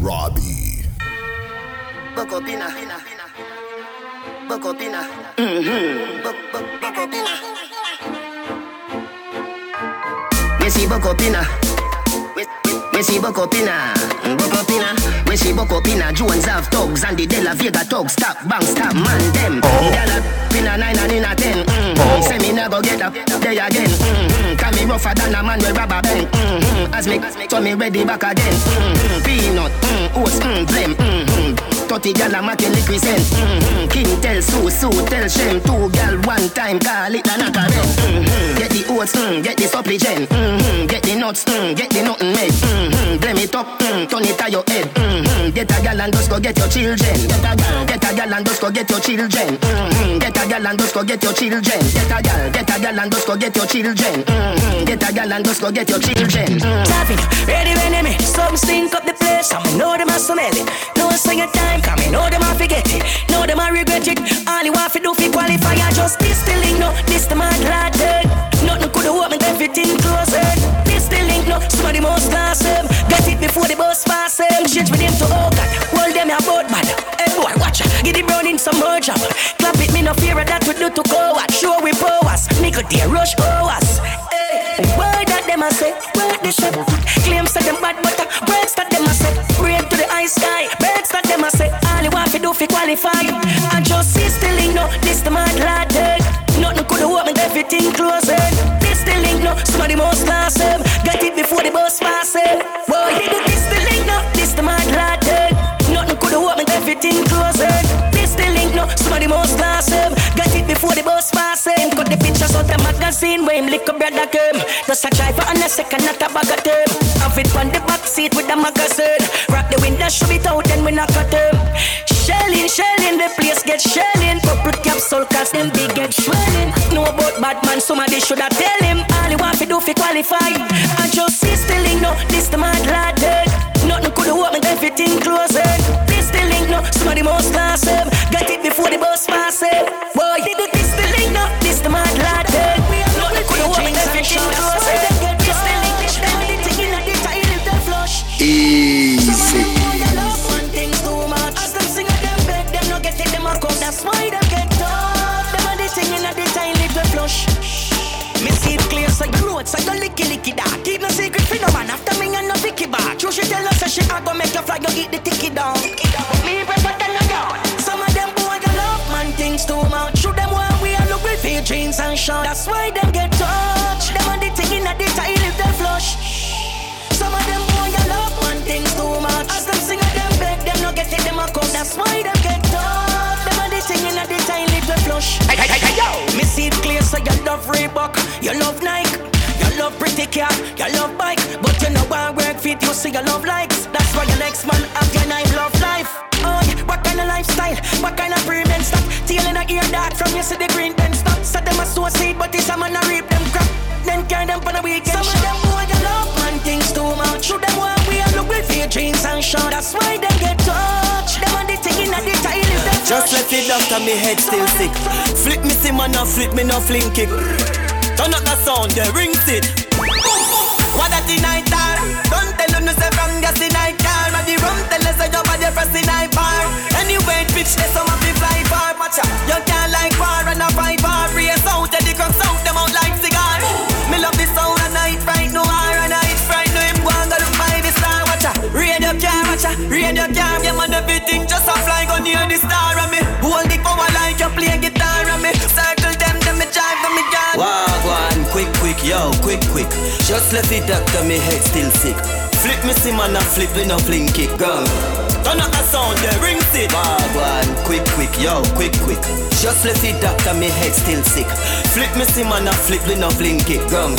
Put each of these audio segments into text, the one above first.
Robbie. Bocopina. Bocopina. Mm-hmm. Bocopina. Messi Bocopina. We see Bocopina, Bocopina. We see Bocopina. Jones have thugs and the De La Vega thugs. Stop, bang, stop, man, them. Oh. Gala, pin a nine and in a ten. Mm-hmm. Oh. Say me never get up there again. Mm-hmm. Can me rougher than a man with rubber band. Mm-hmm. As me, so me ready back again. Mm-hmm. Peanut, mm, oats, mm, blem. Mm-hmm. 30 gal a making liquid send. Mm-hmm. King tell Sue, Sue tell Shem. Two gal one time call it a knock mm-hmm. Get the oats, mm, get the supplement. Mm-hmm. Get the nuts, mm, get the nothing made. Mm-hmm. Blame it up, mm, turn it to your head. Mm-hmm. Get a gal and just go get your children. Get a gal, get a gal and just go get your children. Mm-hmm. Get a gal and just go get your children. Get a gal, get a gal and just go get your children. Mm-hmm. Get a gal and just go get your children. Mm-hmm. ready when they me. Some stink up the place. I know them a smell it. No say your time, come in. Know them a forget it. Know them a regret it. All you want to do fi qualify. I just this the link, no. This the mad lad. Nothing could have opened everything closer. This the link, no. Somebody most class them. Get it before the bus pass them. Change with them to oh God. Hold them a boat man. Hey boy, watch ya. Get it brown in some more job. Clap it, me no fear of that we do to go watch. Show we powers. Nickel dear rush hours. Hey, why that them a say? Why they say? Claims that them bad, but breaks that them a say. Rain to the high sky. That them a say. All you want to do fi qualify. I just see still no. This the mad lad. Eh? Nothing could have opened everything closed. Eh? This the link no. Somebody most class them. Get it before the bus pass them. Boy, this the link no. This the mad lad. Nothing could have opened everything closed. This the link no. Somebody most class. Get it before the bus pass. Cut the pictures out the magazine where him lick a brother came. Just a driver and a second, not a bag of them. Have it on the back seat with the magazine. The window, show it out, then we knock at them. Shelling, shelling, the place get shelling. Purple capsule, cause them big get swelling. Know about Batman, somebody shoulda tell him. All he want to do fi qualify. I just see still no, this the mad lad dead. Nothing could have opened everything closed. Eh. This the link no, somebody most class eh. True, she tell us that she a go make your fly, you eat the ticket down. But me prefer than a down. Some of them boy got love man things too much. Shoot them one we are look with fear jeans and shorts. That's why them get touched. Them are the thing in the tiny little flush. Some of them boy got love man things too much. As them sing, them beg, them no get it, them a come. That's why them get touched. Them are the thing in the tiny little flush. Hey, hey, hey, hey, yo. Me see it clear, so you love Reebok, you love Nike. You love pretty car, you love bike, see your love likes. That's why your next man have your nine love life. Oh yeah, what kind of lifestyle? What kind of premium stock? Tail in a ear dark from the green pen stop. So them a seed, but it's a man a reap them crap. Then carry them for the weekend. Some of them boy you love man things too much. Shoot them one we a look with your jeans and shorts. That's why they get touched. Them on the thing in the tile is them Just let it doctor, me head still sick. Flip me see man, no flip me no fling kick. Turn up the sound, yeah, ring it. What that the night time? There's some of the fly far. Watch out, you can't like war and a five bar. Race out, yeah, the crowd out, them out like cigar. Me love the sound of night fright, no hour and night fright. No him go and go look by the star. Watch out, radio car, watch out, radio car. Yeah, man, everything just a fly go near the star. And me hold the power like you play guitar. And me circle them, them me drive, them me yard. Walk one, quick, quick, yo, quick, quick. Just left it doctor, me head still sick. Flip me see man, a flip me no fling kick, go. Turn up the sound, yeah, ring it. One, quick, quick, yo, quick, quick. Just left it doctor, me head still sick. Flip me see man, a flip me no fling kick, go.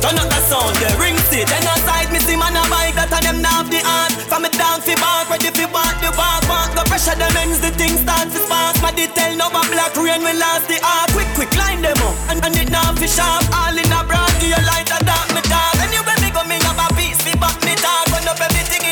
Turn up the sound, yeah, ring it. Then aside me see man a bike that and them nav the hand. From me down fi bark, ready fi walk the walk, walk. No pressure them ends, the thing start to spark. My detail no a black rain we lost the arc. Quick, quick, line them up, and, and it now fi sharp. All in a broad, the light a dark me dark. Anyway me go, me have a piece fi back me talk. Run up everything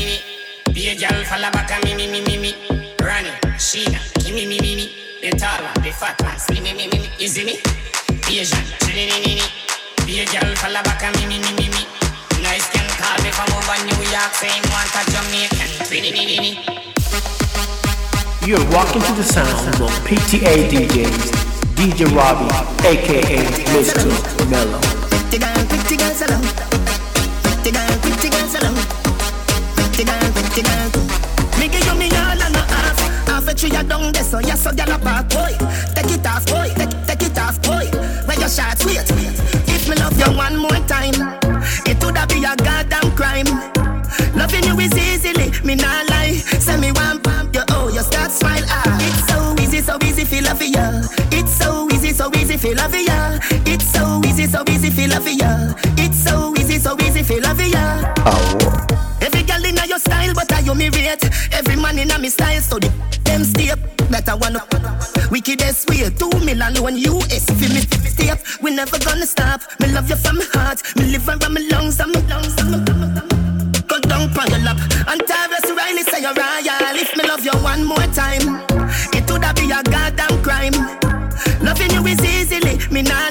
Be a girl, follow back and me, me, me, me, me. Ronnie, Sheena, give me, me, me, me. The tall one, the fat one, slim, me, me, me, me. You see me? Asian, chili, me, me, me. Be a girl, follow back and me, me, me, me, me. Nice can call me from over New York, saying want a Jamaican. Me, me, me, me. You're walking to the sound of PTA DJs, DJ Robbie, aka Mr. Mellow. Pretty girl, pretty girl, salon. Pretty girl, pretty girl, salon. Pretty girl, pretty girl. Me give you me all and no half. Half a tree down there, so yes, so gyal a park, boy. Take it off, boy. Take, take it off, boy. Where your shots, wait. If me love you one more time, it woulda be a goddamn crime. Loving you is easily, me nah lie. Say me one pump you, oh, you start smile. Ah, it's so easy, so easy, feel love ya. It's so easy, so easy, feel love ya. It's so easy, so easy, feel love ya. It's so easy, so easy, feel love ya. Every me rate. Every man inna me style, so the them step better one up. Wickedest way, two million when you is fi me step. We never gonna stop. Me love you from my heart. Me live around my lungs, and my lungs, and lungs. Go down on your lap. And Tavis Riley say you're royal. If me love you one more time, it woulda be a goddamn crime. Loving you is easily, me nah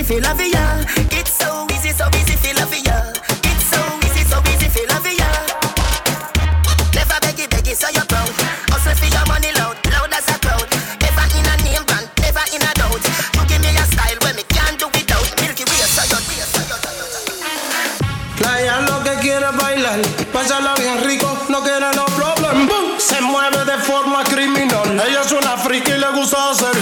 easy, feel love ya. It's so easy, so easy, feel love ya. It's so easy, so easy, feel love ya. Never beggy, beggy, so you're proud. Hustle for your money loud, loud as a crowd. Never in a name brand, never in a doubt. You give me a style where me can't do without. Milky way, so you're, so you're. Playa lo que quiere bailar, pásala bien rico, no quiere no problem. Boom. Se mueve de forma criminal, ella es una friki y le gusta hacer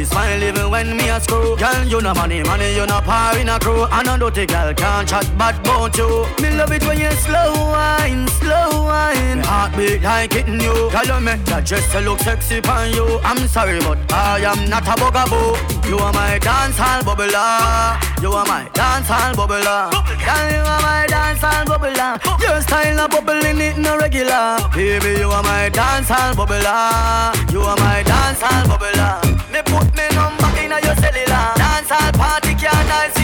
always smile even when me a screw. Girl, you no money, money, you no power in a crew. And a dirty girl can't chat bad bone you. Me love it when you slow wine, slow wine. Me heartbeat like it new. Girl, you make that dress you look sexy pon you. I'm sorry, but I am not a bugaboo. You are my dancehall bubbler. You are my dancehall bubbler. Girl, you are my dancehall bubbler. Your style a bubble in it no regular. Baby, you are my dancehall bubbler. You are my dancehall bubbler. Me put shot us.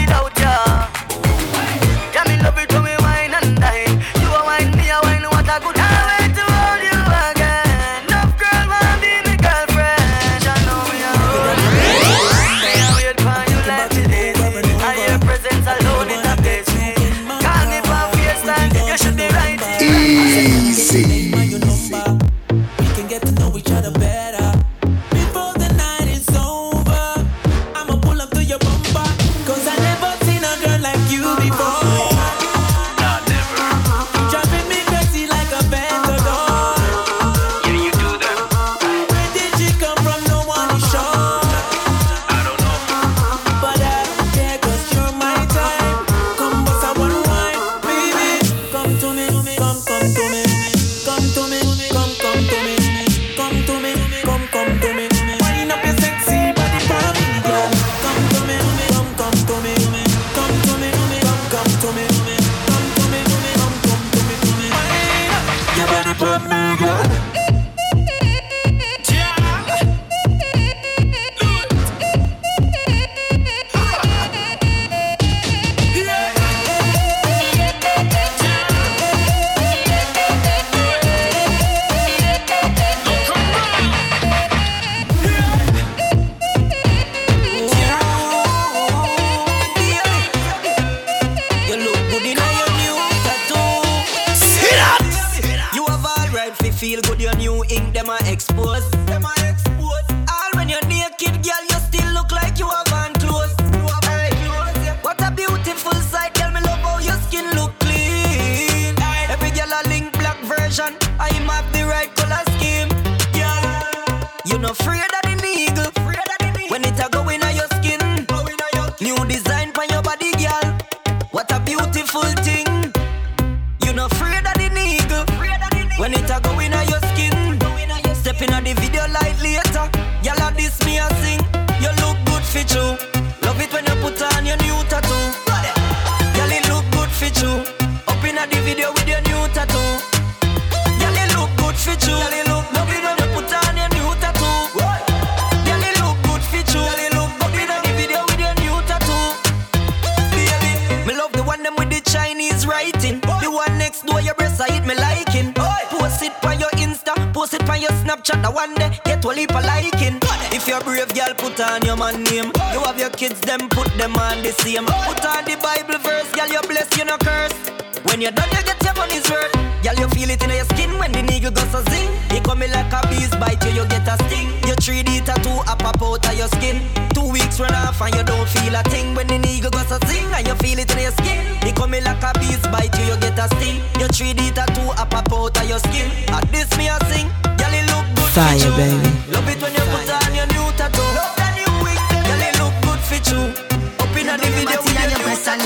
enough and you don't feel a thing when the eagle goes a sing and you feel it in your skin. It coming like a beast bite you, you get a sting. Your 3D tattoo up a out of your skin. At this me I sing, y'all look good Fire, for you. baby. Love it when you put on your new tattoo. Love that new wig, y'all look good for you. Up in the video with your, your breast and.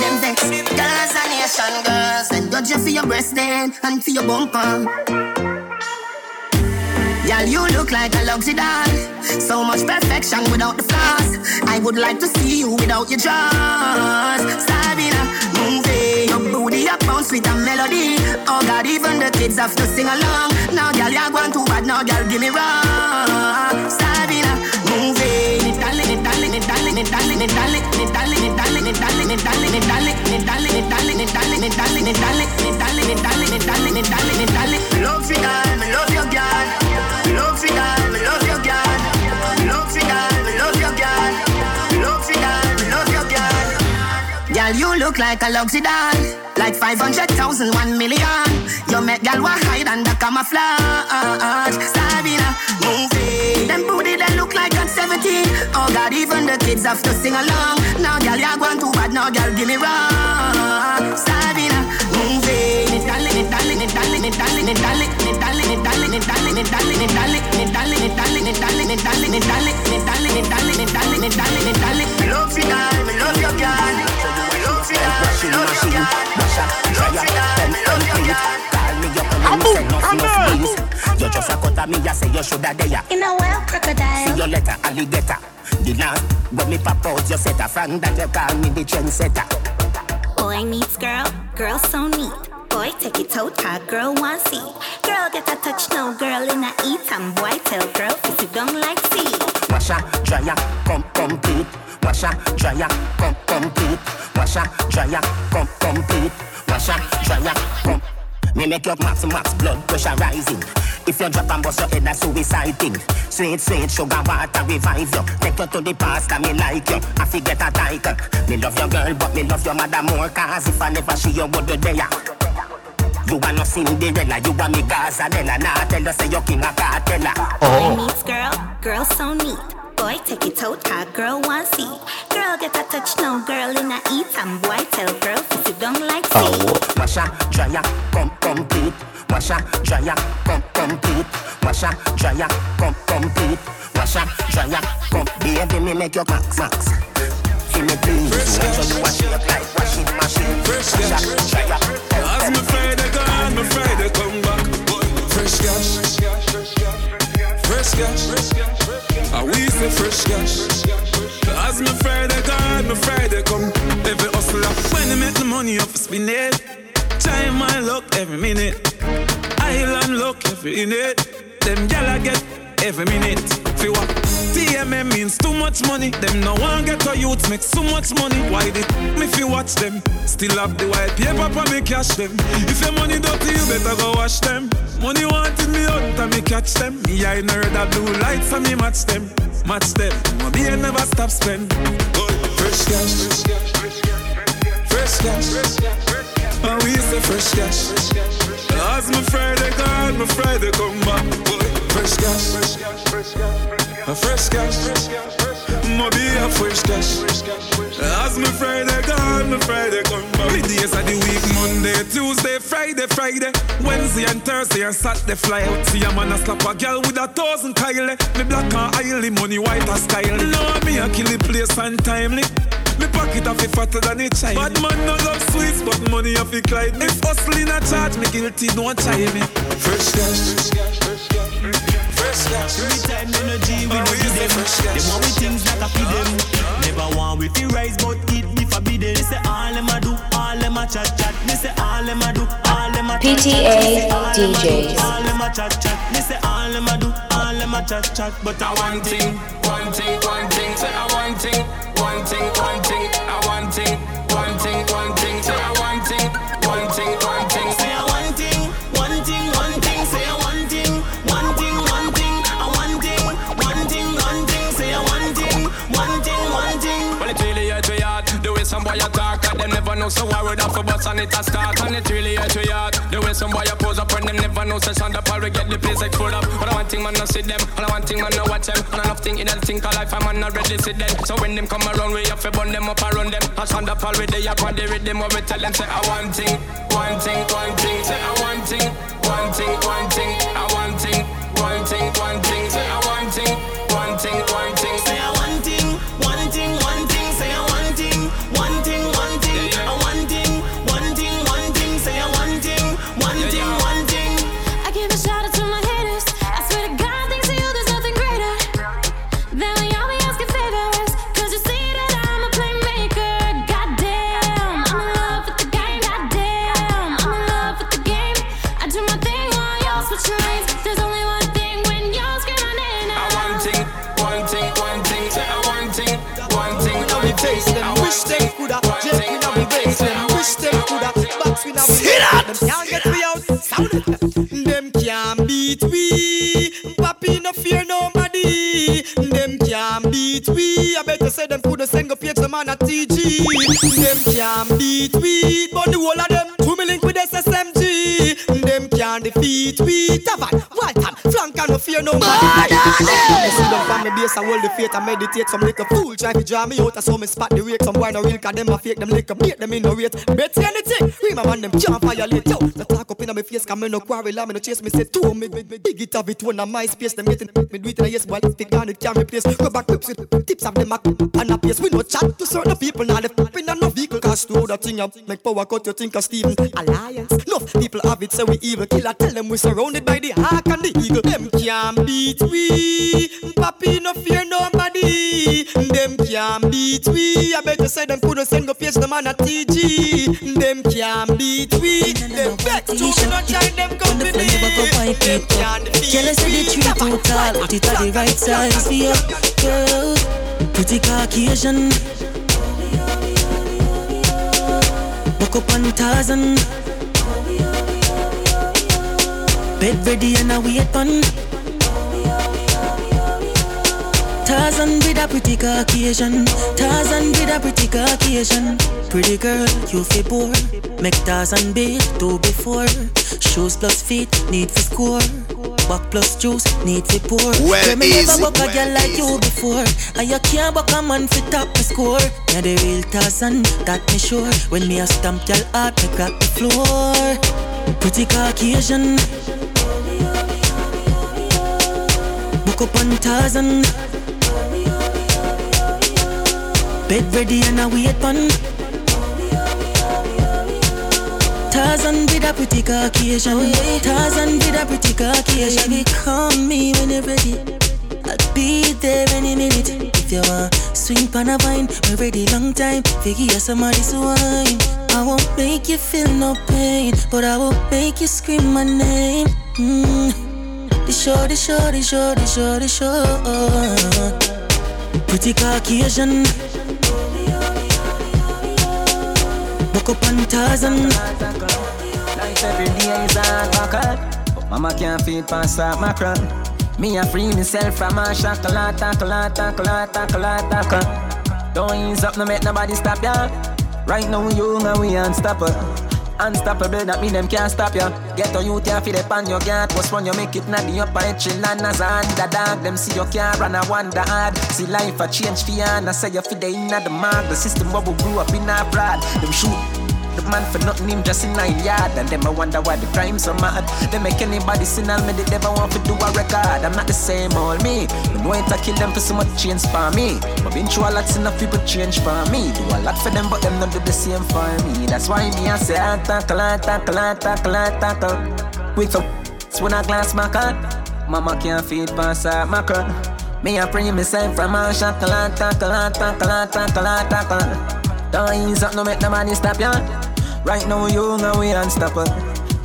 Girls and nation girls, and judge you for your breast then and for your bumper. Girl, you look like a luxury doll. So much perfection without the flaws. I would like to see you without your jaws. Sabina, move it. Your booty up bounce with a melody. Oh God, even the kids have to sing along. Now, girl, you're going too bad. Now, girl, give me raw. Sabina, move it. Love you, girl. Me love you, girl you look like a luxury doll. Like 500,000, 1 million. You make gal wa hide under camouflage. Sabina, movie. Them booty, they look like I'm 17. Oh God, even the kids have to sing along. Now gal, ya going too bad. Now gal, give me wrong. Sabina, movie. You me, I say you shoulda there. In a well, crocodile. See your letter, alligator. The last when me pop out, you set a friend that you call me the trendsetter. Boy meets girl, girl so neat Boy take it tag, girl want see. Girl get a touch, no girl in a eat. And boy tell girl, if you don't like see. Washer, dryer, come complete Washer, dryer, come complete Washer, dryer, come complete Washer, dryer, come Me make your max max blood pressure rising if you drop and bust your head, that's suicide thing. Sweet, sweet sugar water revive you. Take you to the past and me like you. I forget a title. Me love your girl, but me love your mother more. Cause if I never see you, would do there. You are no Cinderella, you are me Gazadella. Nah, tell us say you king of cartella. Boy meets girl, girl so neat. Boy take it toe tag, girl want see. Girl get a touch, no girl in a eat. And boy tell girl, if you don't like see. Washer, dryer, come complete. Washer, dryer, come complete. Washer, dryer, come complete. Washer, dryer, come. Baby, me make your max max. Feel me please. Watch you wash it like washing machine. Washer, dryer, come As me Friday gone, me Friday come back. Every minute. Island luck every minute. Them gyal I get every minute. Feel what? TMM means too much money. Them no one get a youth make so much money. Why did me fi watch them? Still have the white paper for me cash them. If your money dirty, you better go wash them. Money wanted me out and me catch them. Me I know that blue lights and me match them. Match them. My beer never stop spend. Fresh cash. Fresh cash. Fresh cash. Fresh cash. And we say fresh cash. As my Friday gone, my Friday come back. boy. Fresh cash. A fresh cash. My be a fresh cash. As my Friday gone, my Friday come back. The days of the week, Monday, Tuesday, Friday, Friday, Wednesday and Thursday and Saturday fly out. See a man a slap a girl with a thousand Kyle. Me black and oily, money white as style. Now me a kill the place untimely. Me pocket a fi fatter than a child. Bad man no love sweets, but money a fi Clyde. me. If hustling a charge, me guilty, don't try me. Eh. Fresh cash. Fresh cash. Every time energy we no give them Them want we things that happy them Never want we fi rise but it be forbidden Me say all them a do, all them a chat chat Me say all them a do, all them a chat PTA chat. Me say all them a do, DJs. All them a chat chat Me say all them a do, all them a chat chat But I want thing, one thing, one thing Say I want thing, one thing, one thing I want thing, one thing, one thing Say I want thing, one thing, one thing Say I want thing, one thing, one thing Say I want thing, one thing, one thing I want thing, one thing, one thing Say I want thing, one thing, one thing Well, it really your heart The way some boy And them never know so worried off a bus and it a start. And it really hurt your heart The way some boy pose up And them never know so sound up we get the place explode up. But I want thing man no see them And I want thing man no watch them. And enough thing in the think of life I man not ready see them. So when them come around We have to burn them up around them. I stand up already up on the rhythm What we tell them Say I want thing One thing, one thing. Say I want thing One thing, one thing. I want thing One thing, one thing. Say I want thing face them, wish them coulda, one jet thing, we now one we thing. face Say them, wish them coulda, box now we See that? Them can't get we out, sound it. Them can't beat we, Papi no fear nobody. Them can't beat we, I better say them coulda send go page them on a TG. Them can't beat we, but the whole of them, two me link with SSMG. Them can't defeat we. Tavan, one flank no fear no man. Me see them from me base and hold the faith and meditate. Some little fool try to draw me out, I saw me spot the rake. Some boy no real, cause them a fake. Them lick beat them in no rate. Better anything, remember man them can't violate. Yo, the talk up in my face, cause me no quarrel, I me no chase. Me say two, me big, big, big it have it one of my space. Them getting me do it in a yes, if it can, it can replace. Go back clips with tips of them a and a pace. We no chat to certain people, now up in a no vehicle. Cause to that thing, I make power cut you think of Steven. Alliance, no people have it, so we evil. Killer tell them we surrounded by the hawk and the eagle. Them can't beat we. Papi no fear nobody. Them can't beat we. I better say them couldn't send go face the man at TG. Them can't beat we. Them vex too. We not try them company. Them can't defeat Girl, I say the tree too tall, but it the right size for you, girl. Pretty Caucasian. Buck up on Tarzan. Bed ready and a wait on. Tarzan with a pretty Caucasian. Tarzan with a pretty Caucasian. Pretty girl, you feel poor. Make Tarzan big, do before. Shoes plus feet, need for score. Back plus juice, need for pour. Well Girl, me never buck a girl like you before. And you can't buck a man fit top the score. You're the real Tarzan, that me sure. When me a stamp your heart, me crack the floor. Pretty Caucasian. Book up on Tarzan. Bed ready and a wait on. Tarzan with a pretty Caucasian. Tarzan with a pretty Caucasian. Baby, call me when you're ready. I'll be there any minute. If you want swing pan a vine, we ready long time. Figure you some of wine. I won't make you feel no pain, but I will make you scream my name. Mm. The show, the show, the show, the show, the show. Pretty Caucasian. Buck up on Tarzan. Life every day is hard buckle But mama can't feed past that mackerel Me a free myself from a chocolate, chocolate, chocolate, chocolate, chocolate Don't ease up, no make nobody stop ya. Right now you and we unstoppable Unstoppable, that mean them can't stop ya. Get on you can't feed up on your gate What's when you make it not the upper echelon as a underdog Them see you can't run a wonder hard. See life a change for ya And I say you feed the inna the mark The system we grew up in our broad Them shoot the man for nothing, him just in nine yard. And them I wonder why the crime so mad. They make anybody sin and me, they never want to do a record. I'm not the same old me. Me know it to kill them for so much change for me. But been through a lot, enough people change for me. Do a lot for them, but them not do the same for me. That's why me I say, I tackle, I tackle, I tackle, I tackle. With some when I glass my cut. Mama can't feed past that mackerel. Me I pray myself from a chocolate, chocolate, chocolate, chocolate, chocolate. Don't ease up, no make the money stop ya. Right now you know we unstoppable.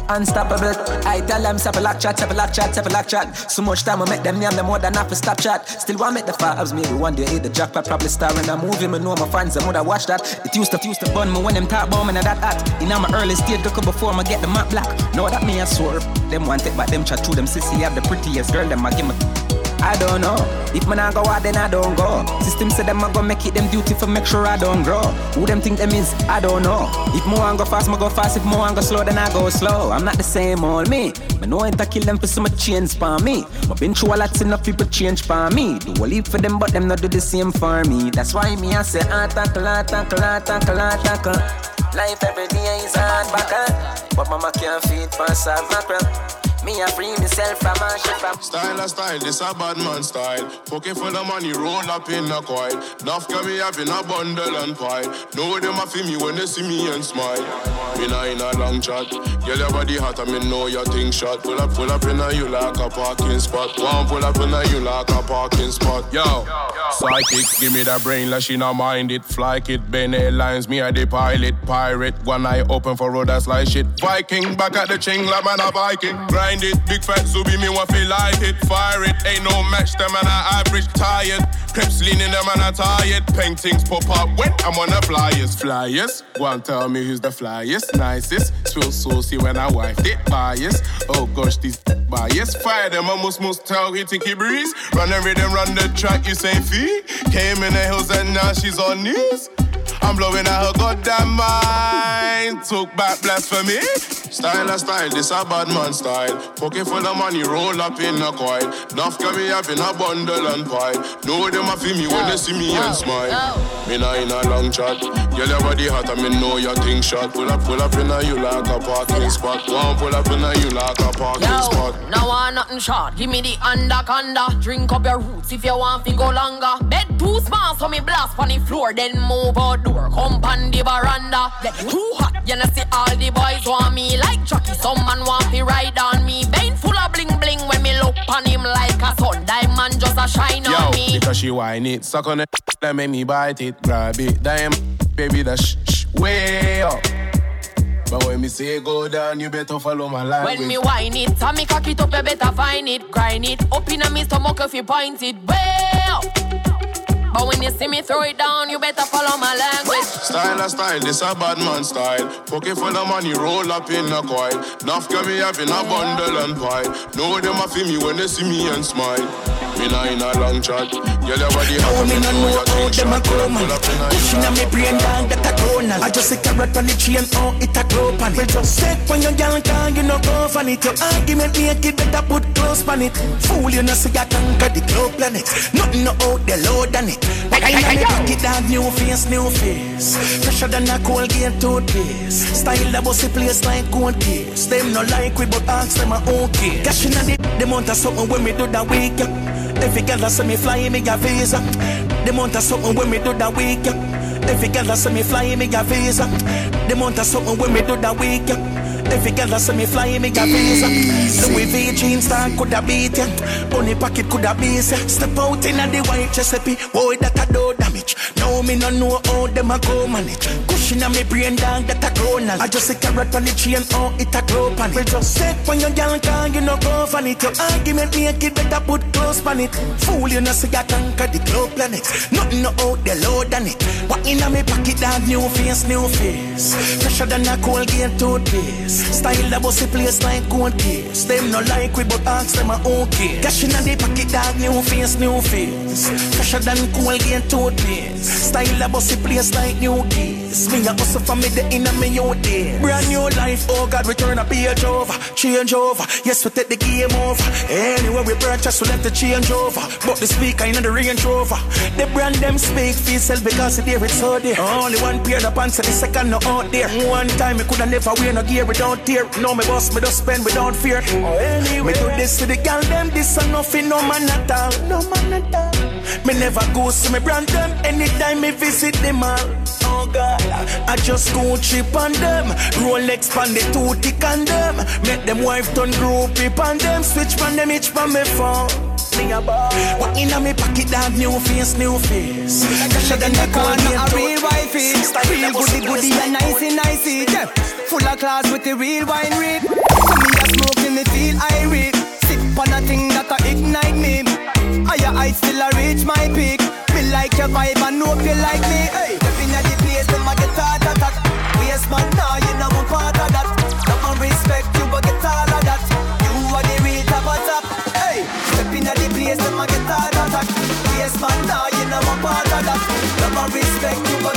Unstoppable. I tell them stop a lock chat, stop a lock chat, stop a lock chat. So much time I make them name them more than half a stop chat. Still want make the fabs, maybe one day hit the jackpot, probably star in a movie. Me know my fans, them would watch that. It used to, used to burn me when them talk about me and that hot. In my early stage, go before me get the map black. Know that me I swerve. Them want it, but them chat to them sissy have the prettiest girl, them I give me. I don't know. If man I go out, then I don't go. System say them I go make it them duty for make sure I don't grow. Who them think them is? I don't know. If more I go fast, I go fast. If more I go slow, then I go slow. I'm not the same old me. Me know to kill them for some change for me. But been through a lot, enough people change for me. Do a leave for them, but them not do the same for me. That's why me I say ah tackle, ah tackle, ah tackle, ah tackle. Life every day is hard back, but mama can't feed that mackerel. Me a free myself from a shit from um. Style a style, this a bad man style. Fucking for the money, roll up in a coil. Nuff can me in a bundle and pile. Know them a feel me when they see me and smile. Me nah in a long chat. Girl, your body hot, and me know your thing shot. Pull up, pull up in a you like a parking spot. One pull up in a you like a parking spot. Yo, psychic, give me that brain, like she not mind it. Fly kit, bend lines, me a the pilot. Pirate, one eye open for road, that's like shit. Viking, back at the chain, like man a Viking. Grind it, big fat Zubi, me want feel like it. Fire it, ain't no match, them man I average tired. Crips leaning, them man I tired. Paintings pop up when I'm on the flyers. Flyers, one tell me who's the flyest, nicest. Feel saucy when I wiped it, bias. Oh gosh, these bias. Fire them, I must tell he think he breeze. Run the rhythm, run the track, you say fee. Came in the hills and now she's on knees. I'm blowing out her goddamn mind. Took back blasphemy. Style a style, this a bad man style. Pocket full of money, roll up in a coil. Nuff can me up in a bundle and pile. Know them a feel me when they see me and smile. Me nah in a long chat. Girl, your body hot and me know your thing shot. Pull up, pull up in a you like a parking spot. One pull up in a you like a parking Yo, spot. now I nothing short. Give me the anaconda. Drink up your roots if you want to go longer. Bed too small, so me blast on the floor. Then move out Come on the veranda. Too hot. You know see all the boys want me like Chucky. Some man want to ride on me. Vein full of bling bling when me look on him like a sun. Diamond just a shine Yo, on me. because she whine it, suck on it, that make me bite it, grab it, damn, baby, that sh sh way up. But when me say go down, you better follow my language. When me whine it, and me cock it up, you better find it, grind it up in a me stomach if you point it way up. But when you see me throw it down, you better follow my language. Style a style, this a bad man style. Pocket full of money, roll up in a coil. Nuff get me up in a bundle and pile. Know them a feel me when they see me and smile. Me nah in a long chat. Girl, your body hot, Oh, me no know your how thing them a shot. grow Pull man. up in a Pushing on me brain down, that a cronal. I just a carrot on the chain, oh, it a grow pan it. We just set when your girl can, you no go for it. Your argument make it better put close pan it. Fool, you know, say I conquer the globe planet. Nothing no out the load than it. Like I it down, new face, new face. Fresher than a Colgate toothpaste. Style that bossy place like gold case. Them no like we, but ask them a okay. Cashing on the, the month of something when we do that week, yeah. Every girl that say me fly me a visa. The month of something when we do that week. Yeah. Every girl that say me fly me a visa. The month of something when we do that. Yeah. Every girl that say me fly me a visa. Louis V jeans stand coulda beat ya. Bunny pocket coulda beat ya. Step out inna the white Giuseppe. Boy that a do damage. Now me no know how them a go manage. Cushion on me brain down that a cronal. I just a carrot on the chain, oh it a grow pan it. We just set when your girl can, you no go for it. Your argument make it better put close pan it. Fool you know say I conquer the globe planet. Nothing no out the load on it. What inna me pocket down, new face, new face. Fresher than a Colgate toothpaste. Style that bossy place like gold case. Them no like we but ask them a okay. Cash inna the pocket dog, new face, new face. Fresher than Colgate toothpaste. Style that bossy place like new keys. Me a hustle for me the inna me out there. Brand new life, oh God, we turn a page over, change over. Yes, we take the game over. Anywhere we purchase, we let the change over. But the speaker in the Range Rover. The brand them speak for itself because there it's so there. Only one pair of pants and the second no out there. One time me coulda never wear no gear without tear. No me boss, me just spend without fear. Oh, anyway, me do this to the gal them, this a nothing, no man at all, no man at all. Me never go see me brand them anytime me visit them all. Oh God, I just go trip on them. Rolex pan the two tick on them. Make them wife turn groupie on them. Switch pan them each pan me phone. A. What inna me pocket dog? New face, new face. Fresher than the Colgate a real wifey. Real goody goody and nicey nicey. Yeah. Full of class with the real wine read. So me a smoking me feel irate. Sip on a thing that a ignite me. Higher heights still a reach my peak. Me like your vibe and hope you like me. Hey, attack. Waste man, nah, you know one of that. Love and respect you, but get all of that. You are the real top of top. Hey, step inna the place, them a get heart attack. Waste man, nah, you know one of that. Love and respect you, but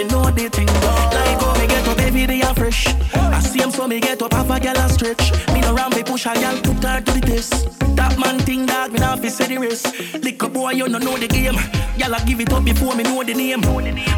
she know the thing. Like oh me get up baby they are fresh. I see him so me get up half a gal and stretch. Me no ram me push a gal put her to the test. That man thing that me not fi say the rest. Lick up boy you no know the game. Gal I give it up before me know the name.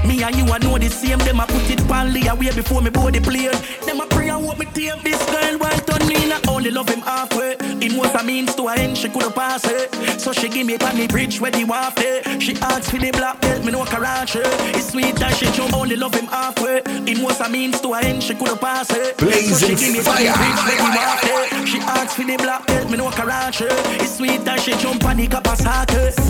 Me and you I know the same. Them I put it pan lay away before me board the plane. Them I pray and hope me tame this girl want me. Not only love him halfway. In was a means to an end, she coulda pass it. So she give me on the bridge where the waffle. She asked for the black belt, me no Karachi. It's sweet that she jump only love him halfway. Him was a means to an end, she coulda pass it. so she give me on the bridge where the waffle. She asked for the black belt, me no Karachi. It's sweet that she jump on the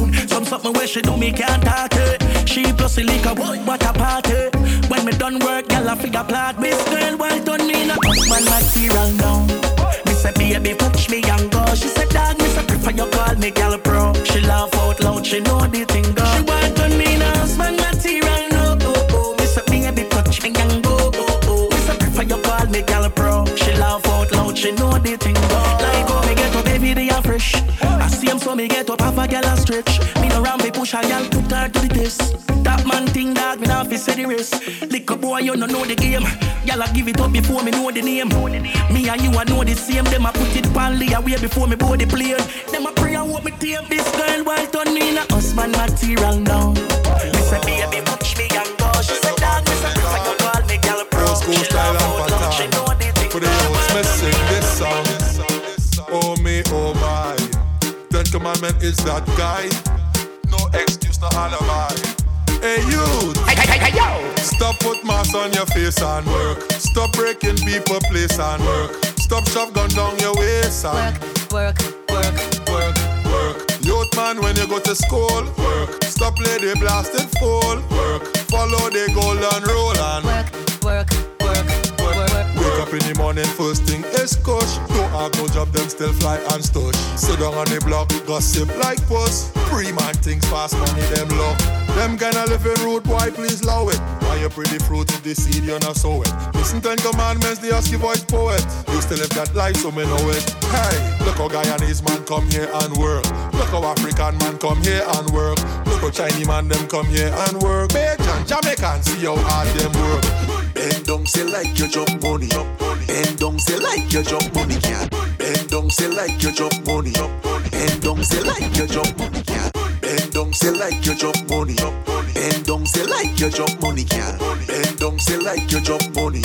Kawasaki. Some something where she do me can't talk it. She plus the liquor, what a party. When me done work, girl I figure plot. Miss girl, why don't me not man material now? Me say baby touch me and go. She said dog, me say prefer you call me gal pro. She laugh out loud, she know the thing go. She want on me now, husband material no. Oh, oh. Me say baby touch me and go. Oh, oh. Me say prefer you call me gal pro. She laugh out loud, she know the thing so me get up half a gal a stretch. Me no ram me push a gal put her to the test. That man thing dog, me not fi say the rest. Lick a boy, you no know the game. Y'all give it up before me know the name. Me and you I know the same. Them a put it panly away before me board the plane. Them a pray and hope me tame this girl while turn me in a husband material now. Me say baby touch me and go. She said dog, me say prefer you call me gal school She and out loud, she know the thing. Commandment is that guy. No excuse, no alibi. Hey you, stop put mask on your face and work. Stop breaking people place and work. Stop shove gun down your waist and Work, work, work, work. work. Youth man, when you go to school, work. Stop lady blasting full, work. Follow the golden rule and work, work, Wake up in the morning, first thing is kush. Don't have no job, them still fly and stush. Sit down on the block, gossip like puss. Free man things fast money, them love. Them kinda living rude, boy, please allow it. Why you pretty fruit with the seed, you not sow it. Listen ten commandments, the husky voice poet. You still live that life, so me know it. Hey, look how Guyanese man come here and work. Look how African man come here and work. Look how Chinese man them come here and work. Bajan, Jamaican, see how hard them work. Bend down, say like you drop money. Bend down, say like you drop money, cat. Bend down, say like you drop money. Bend down, say like you drop money, cat. Bend down, say like you drop money. Bend down, say like you drop money, cat. Bend down, say like you drop money.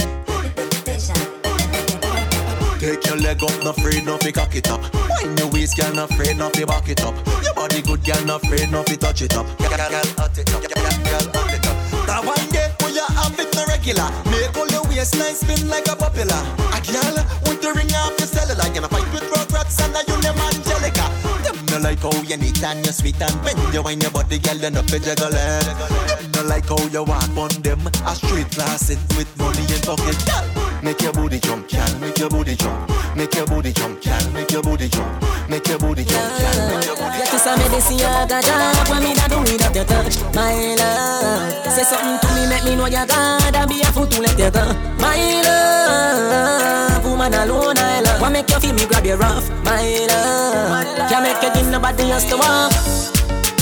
Take your leg up, not afraid, not fi cock it up. Wind your waist, girl, not afraid, not fi back it up. Your body good, girl, not afraid, not fi touch it up. Girl, girl, girl, hot it up, girl, girl, girl, hot it up. That one day, when you have it no regular, make all your waistline spin like a popular. A girl with the ring off your cellular, you know fight with rugrats and you name Angelica. Them no like how you neat and you sweet and bend you wine your body, girl, you know fi juggle. Them no like how you walk on them, a straight class it with money in pocket. Make your booty jump, girl. Make your booty jump. Make your booty jump, girl. Make your booty jump. Make your booty jump, girl. Make your booty You kiss a medicine, you got job When me da do without your touch My love Say something to me, make me know you God And be a fool to let you go My love Woman alone, I love What make you feel me grab your rough My love Can't make you give nobody else to walk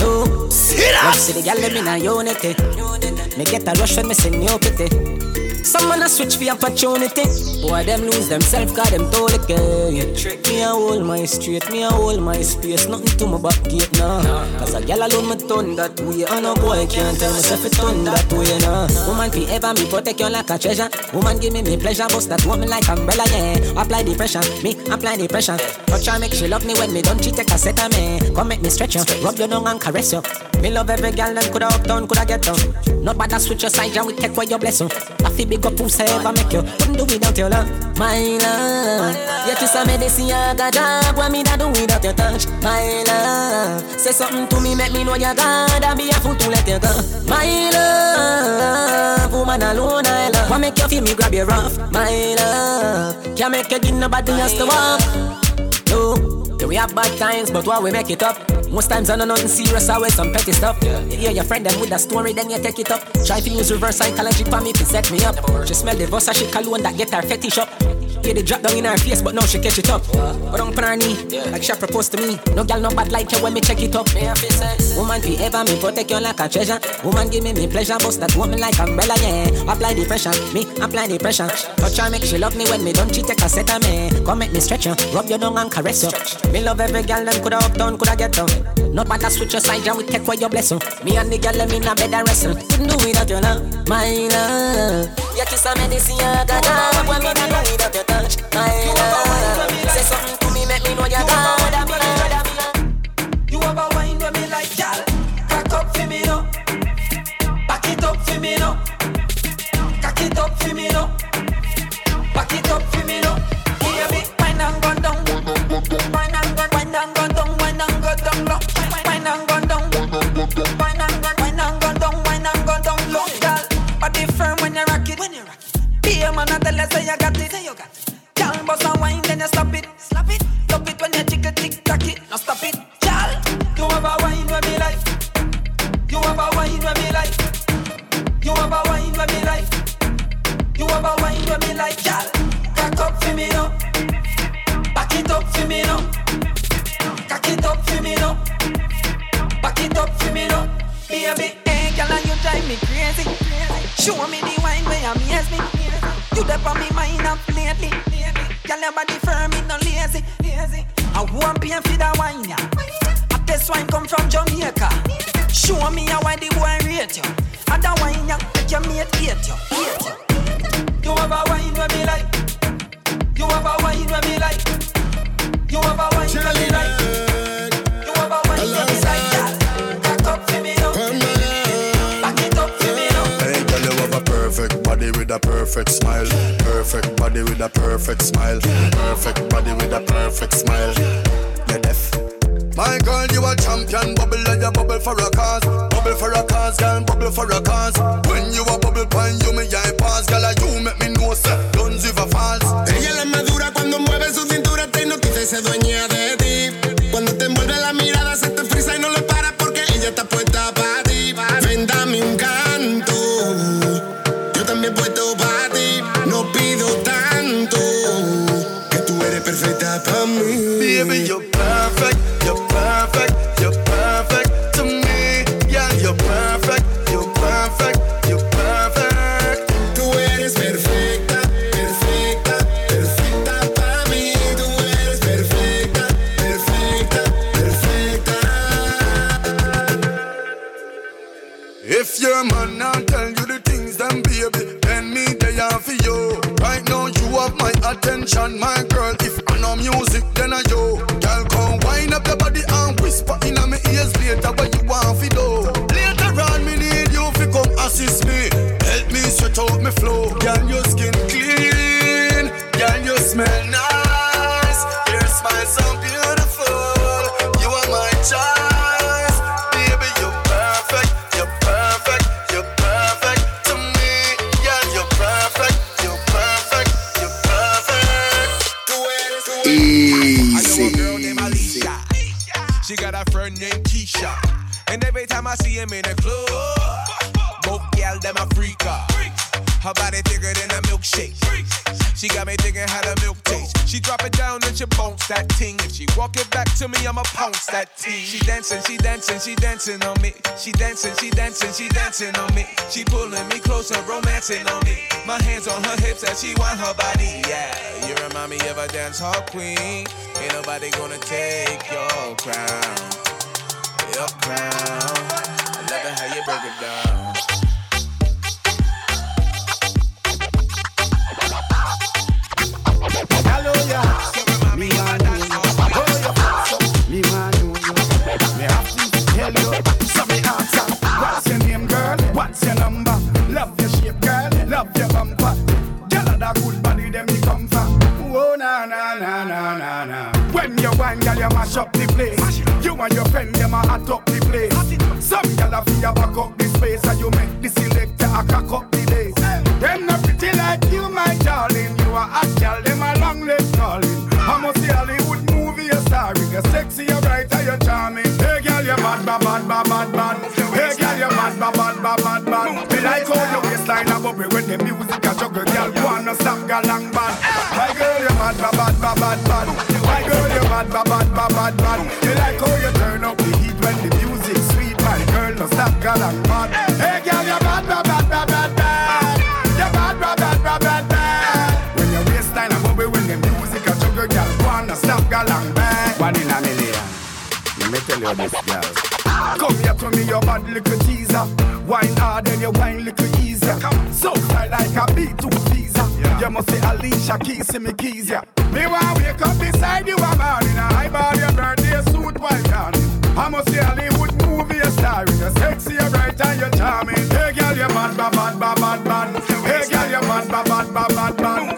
No See that? See the girl let me na unity Me get a rush when me sing you pity some man a switch for opportunity. Boy, them lose themselves, cause them totally care. Trick me a hold my straight, me a hold my space. Nothing to my back gate now. Cause a gal alone me turn that way. Oh, and a boy can't tell myself it turn that way now. Woman fi ever me protect you like a treasure. Woman give me me pleasure, bust that woman like umbrella, yeah. Apply the pressure, me apply the pressure. Touch her, make she love me when me done. She take a ah, set of me. Come make me stretch you, rub you down and caress you. Me love every gal that coulda up down, coulda get down. Not bad to switch your side, and we take away your blessing. I feel big up who's ever make you. Couldn't do without your love, my love. You kiss a medicine, you got job. What me da do without your touch, my love. Say something to me, make me know you God. And be a fool to let you go, my love. Woman alone, I love. What make you feel me grab your rough, my love. Can't make you give nobody else to walk. No. We have bad times, but why we make it up? Most times I know nothing serious, always some petty stuff. Yeah. You hear your friend them with a story, then you take it up. Try to use reverse psychology for me to set me up. She smell the she cologne that get her fetish up. Yeah, they drop down in her face, but now she catch it up. But on her knee, like she proposed to me. No girl, no bad like you when me check it up. Me have sex. Woman, fi ever me protect you like a treasure. Woman, give me me pleasure, bust that woman like umbrella, yeah. Apply the pressure, me apply the pressure. Touch her, make she love me when me done. She take a set of me. Come make me stretch her, rub your down and caress her. Me love every girl, them coulda up down, coulda get down. Not bad to switch your side, and we take away your blessing. Me and the girl, them in a bed and wrestle. Couldn't do without your love, my love. You kiss a medicine, you got love. When me not do without your my love. Say something to me, make me know attention, my dancing, she dancing, she dancing on me. She dancing, she dancing, she dancing on me. She pulling me closer, romancing on me. My hands on her hips as she want her body. Yeah, you remind me of a dance hall queen. Ain't nobody gonna take your crown, your crown. I love it how you break it down. mash up the place. You and your friend, them a hot up the place. Some gal a fear back up the space, and you make the selector a cock up the day. Them not pretty like you, my darling. You a hot gal, them a long legs calling. I must see Hollywood movie you're starring. You're sexy, you're bright, and you're charming. Hey girl, you're bad, bad, bad, bad, bad, bad. Hey girl, you're bad, bad, bad, bad, bad, bad. Me like all your waistline a bubble when the music a juggle. Girl, wanna stop galang good little teaser. Wine hard and you wine little easier. So tight like a a B2 teaser. Yeah. You must say Alicia Keys, see me keys, yeah. Me want wake up beside you, I'm on in a high body, your birthday suit, while down. I must say Hollywood movie star. You're sexy, you're bright, and you're charming. Hey girl, you're mad, bad, bad, bad, bad, bad. Hey girl, you're mad, bad, bad, bad, bad, bad.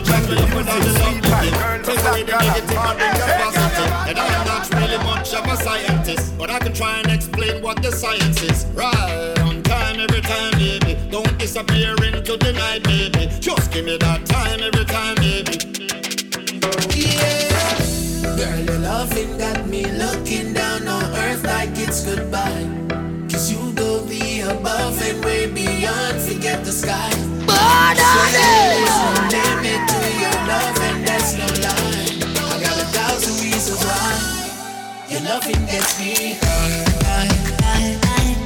the jungle, up and down the London. Take away the negative and the. And I am not really much of a scientist, but I can try and explain what the science is. Right on time every time, baby. Don't disappear into the night, baby. Just give me that time every time, baby. Yeah. Girl, you're loving got me looking down on earth like it's goodbye soaring way beyond, forget the sky. Born on it! Limit to your love, and that's no lie. I got a thousand reasons why your loving gets me high, high,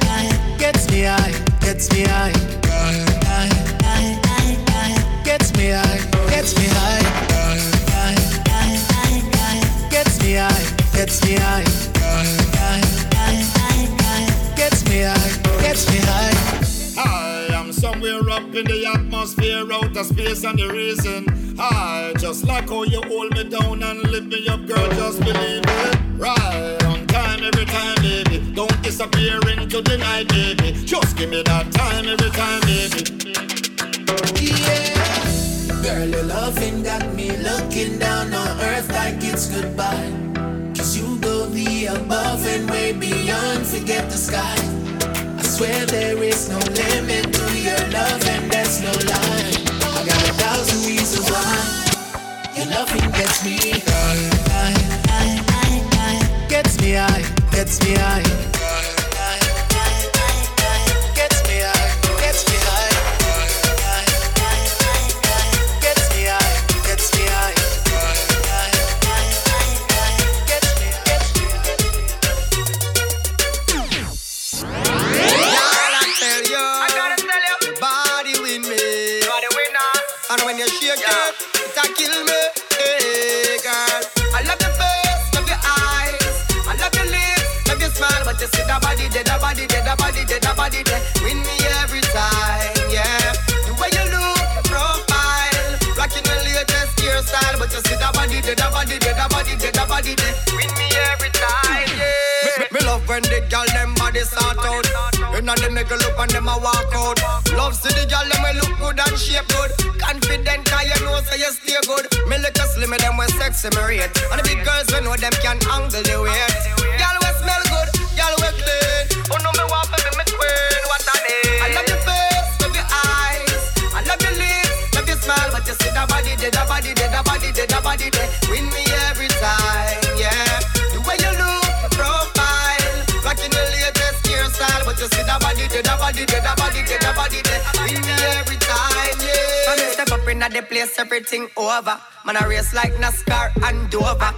high, gets me high, gets me high, gets me high, gets me high, gets me high, gets me high, gets me high gets me high. I am somewhere up in the atmosphere, outer space, and the reason. I just like how you hold me down and lift me up, girl. Just believe it. Right on time every time, baby. Don't disappear into the night, baby. Just give me that time every time, baby. Yeah. Girl, your loving got me looking down on earth like it's goodbye. Cause you go the above and way beyond, forget the sky. Swear there is no limit to your love and there's no lie. I got a thousand reasons why. Your loving gets me high, high, high, high, high. Gets me high, gets me high. But you see that body, there, that body, there, that body, there, that body, there, win me every time, yeah. The way you look, profile, rocking your latest hairstyle, but you see that body, there, that body, there, that body, there, that body, there, win me every time, yeah. Me, me love when the girl them body start out. When all the nigga look and them a walk out. Love see the girl them look good and shape good. Confident cause you know say you stay good. Me look a slim them we sexy me rate. And the big girls we know them can angle the weight. Body, there, body, there, that body, there, that body, there. Win me every time, yeah. The way you look, profile, rocking your latest hairstyle, but you see that body, there, that body, there, that body, there, that body, there. Win me every time, yeah. When me step up in the place, everything over. Man, I race like NASCAR and Dover.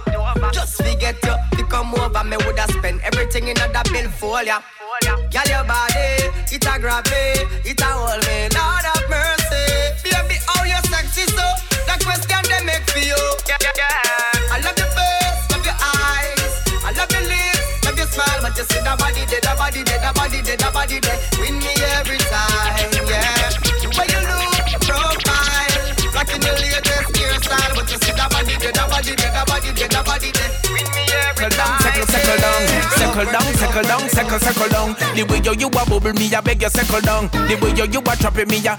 Just forget you to come over. Me woulda spend everything in that bill for ya. Girl, your body, it a grab me, it a hold you see that body, there, that body, there, that body, there, that body, there. Win me every time, yeah. The way you look, profile, rocking your latest hairstyle, but you see that body, there, that body, there, that body, there, that body, there. Win me every time. Settle, settle down, settle down, settle down, settle, settle down. The way you you a bubble me, I beg you settle down. The way you you a trapping me, I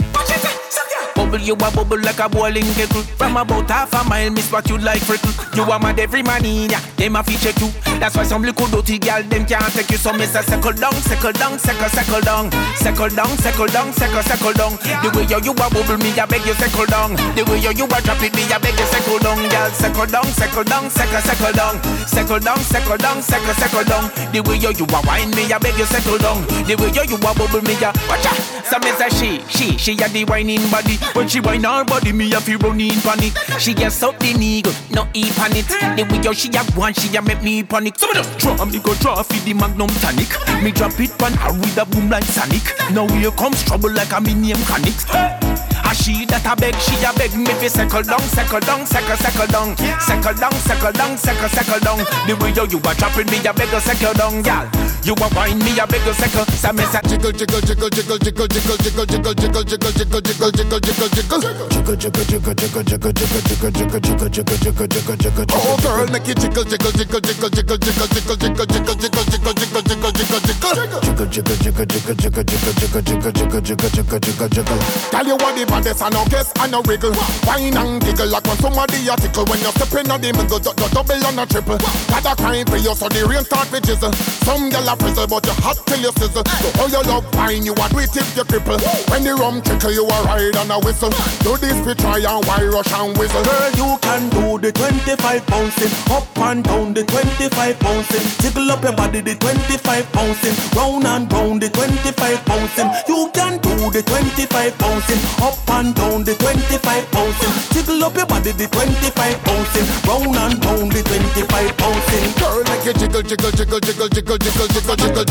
bubble you a bubble like a bowling kettle. From about half a mile, miss what you like frickle. You a mad every man in ya, them a feature you. That's why some little dirty gal them can't take you. So me say settle down, settle down, settle, settle down, settle down, settle down, settle, settle down. The way you you a bubble me, I beg you settle down. The way you you a drop it me, I beg you settle down, gal. Settle down, settle down, settle, settle down, settle down, settle down, settle, settle down. The way you you a wine me, I beg you settle down. The way you you a bubble me, I watch out. So me say she, she, she a the whining body. When she whine her body, me a feel run in panic. She get something eagle, no on it. The way you she a one, she a make me panic. So me just draw me go draw feed the magnum tonic. Me drop it pan her with a boom like Sonic. Now here comes trouble like a mini mechanics. A she that a beg, she a beg me fi settle down, settle down, settle, settle down, settle down, settle down, settle, settle down. The way you you a dropping me, a beg settle down, gal. You a wine me, a beg you settle. So me say jiggle, jiggle, jiggle, jiggle, jiggle, jiggle, jiggle, jiggle, jiggle, jiggle, jiggle, jiggle, jiggle, jiggle, jiggle. Jiggle, jiggle, jiggle, jiggle, jiggle, jiggle, jiggle, jiggle, jiggle, jiggle, jiggle, jiggle, jiggle. Oh it jiggle, jiggle, jiggle, jiggle, jiggle, jiggle, jiggle, jiggle, jiggle, jiggle, jiggle, jiggle, jiggle, jiggle, jiggle. Jiggle, jiggle, jiggle, jiggle, jiggle, jiggle, jiggle, jiggle, jiggle, jiggle, jiggle, jiggle, jiggle. Tell you what the baddest and no guess and no wiggle. Wine and giggle like when somebody a tickle. When you step in on the middle, do double and a triple. Got a kind for you, so the rain start with jizzle. Some gyal a frizzle, but you hot till you sizzle. So how you love wine, you a do it if you cripple. When the rum trickle, you a ride and a whistle. Do this fi try and why rush and whistle. Girl, you can do the 25 bouncing Up and down the 25 bouncing Jiggle up your body the 25 bouncing Round and round the 25 bouncing You can do the 25 bouncing Up and down the 25 bouncing Jiggle up your body the 25 bouncing Round and round the 25 bouncing Girl, it jiggle, jiggle, jiggle, jiggle, jiggle, jiggle, jiggle, jiggle.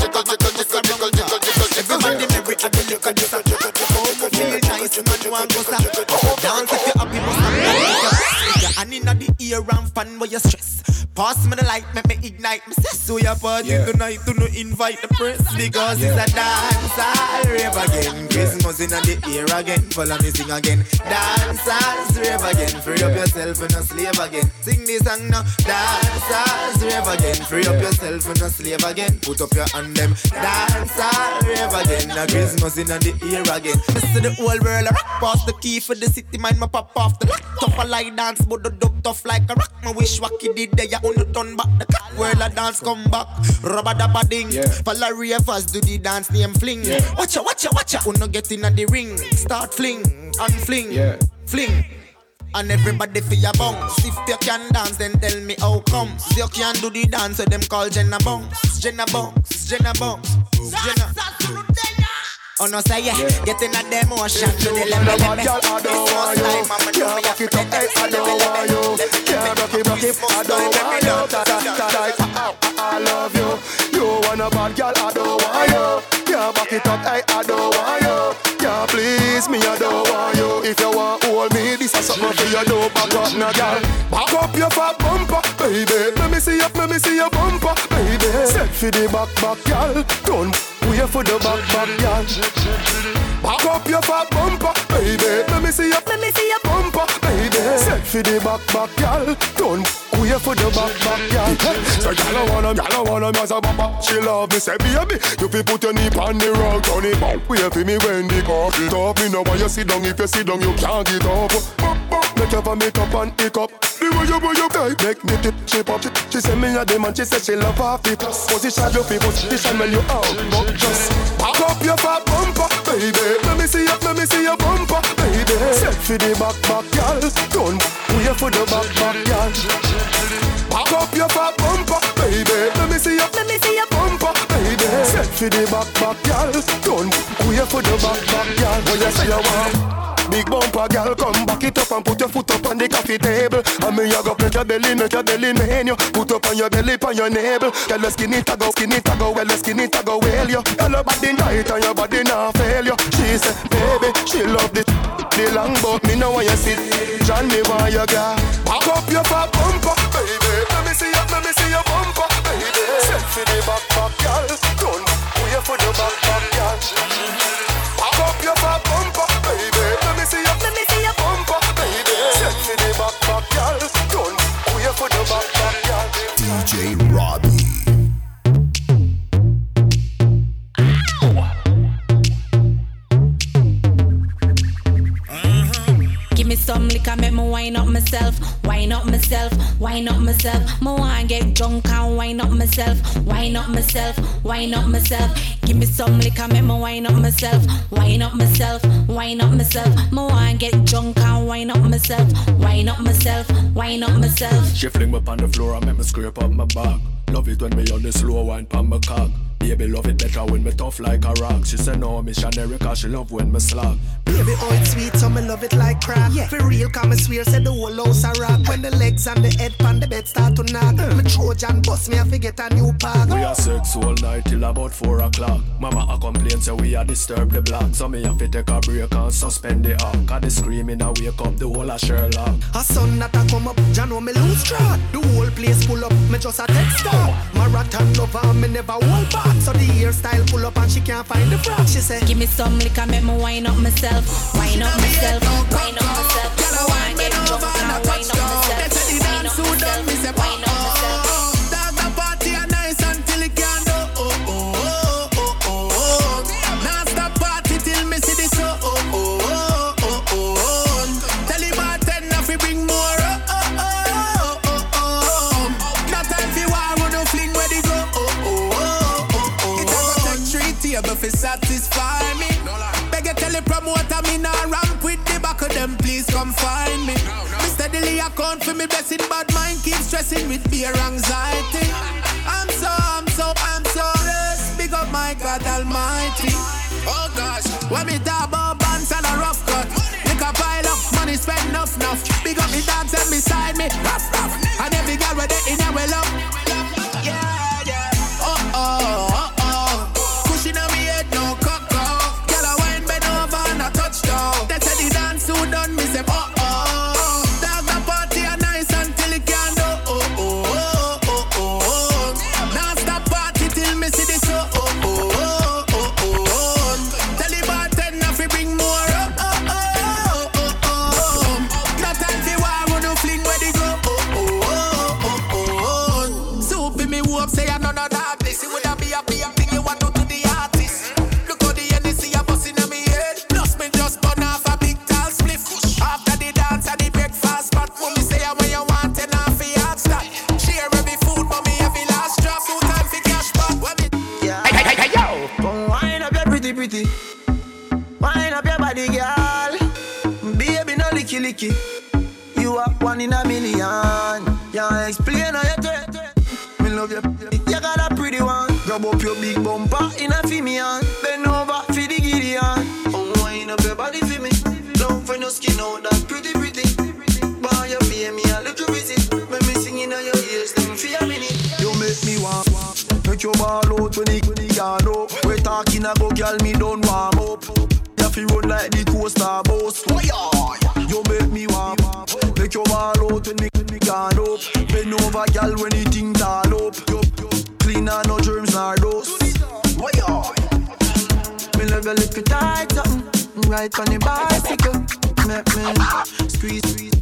Oh, you stop. Dance if you're happy, must hand inna the ear and fan where you stress. Pass me the light, make me ignite me say so your party Yeah. tonight to no invite the press because it's a dance all rave again. Christmas inna the ear again, follow me sing again. Dance all rave again, free up yourself and a slave again. Sing this song now. Dance all rave again, free up yourself and a slave again. Put up your hand them. Dance all rave again, a Christmas inna the ear again. Me see the whole world a rock past the key for the city, mind my pop off the lock. Tough a like dance, but the dub tough like a rock. My wish wacky did there, you only turn back the cock. World a dance come back, rubber dabba ding. Follow ravers do the dance name fling. Watch ya, watch ya, watch ya. Uno get inna the ring, start fling and fling, yeah. fling. And everybody for your bounce. If you can dance, then tell me how comes. You can do the dance, so them call Jenna bounce, Jenna bounce, Jenna bounce, Jenna. Oh no, say yeah, get in to the level Love of a girl, I don't want you. Yeah, back it up, hey, I don't want you. Yeah, rock it, rock it, I don't want you. I- love you. You want a bad girl, I don't want you. Yeah, back it up, I don't want you. Yeah, please me, I don't want you. If you want hold me, this is something you. Do back up, now, girl. Back up your fat bumper, baby. Let me see your, let me see your bumper, baby. Set for the back, back, girl. Don't wait for the back, back, girl. Back up your fat bumper, baby. Let me see your, let me see your bumper, baby. Set for the back, back, girl. Don't wait for the back, back, girl. So girl, I wanna, girl, I wanna as a baba. She love me, say baby. You fi put your knee on the rock, turn it back. Wait for me when the car it up. Me know why you sit down. If you sit down, you can't get up. Make your vomit up and hiccup. The way you, way you play, make me tip chip up. She, say me a dem and she say she love half it. Position your feet, position when you out. Just back up your fat bumper, baby. Let me see your, let me see your bumper, baby. Set for the back, back, girl. Don't wait for the back, back, girl. Back up your fat bumper, baby. Let me see your, let me see your. Set for the back, back, girl. Don't wait for the back, back, girl. When you say you want. Big bumper girl, come back it up and put your foot up on the coffee table. And me a go make your belly, make your belly menu. Put up on your belly, on your navel. Tell your skinny to go, skinny go, well, your skinny go well you. Tell your body tight and your body not fail you. She say, baby, she love the the long but me know when you sit. John me want you girl. Back up your fat bumper, baby. Let me see your, let me see your bumper, up myself, wine up myself. Give me some liquor, make me wine up myself, wine up myself, wine up myself. Me want get drunk and wine up myself, wine up myself, wine up myself. She fling me on the floor and make me scrape up my back. Love it when me on the slow wine pon my cock. Baby love it better when me tough like a rock. She say no missionary cause she love when me slack. Baby, oh, it's sweet, so me love it like crap. Yeah. For real, come and swear, said the whole house a rock. When the legs and the head pan the bed start to knock. Uh. Me Trojan bust me, I forget a new pack. We are sex all night till about four o'clock. Mama a complain say we a disturb the block. So me have to take a break and suspend the arc. Cause the screaming a wake up the whole of Sherlock. A sun that a come up, Jah know me lose track. The whole place pull up, me just a text her. Marathon lover, me never hold back. So the hairstyle pull up and she can't find the frock. She said, Give me some liquor, make me wine up myself, wine up myself, wine up myself. Me blessing, bad mind keep stressing with fear, anxiety. I'm so, I'm so, I'm so blessed. Big up my God Almighty. Oh gosh, when me talk about bands and a rough cut, lick a pile up, money spend enough, enough. Big up me dogs and beside me, rough, your big bumper Right on the bicycle. Make me squeeze, squeeze.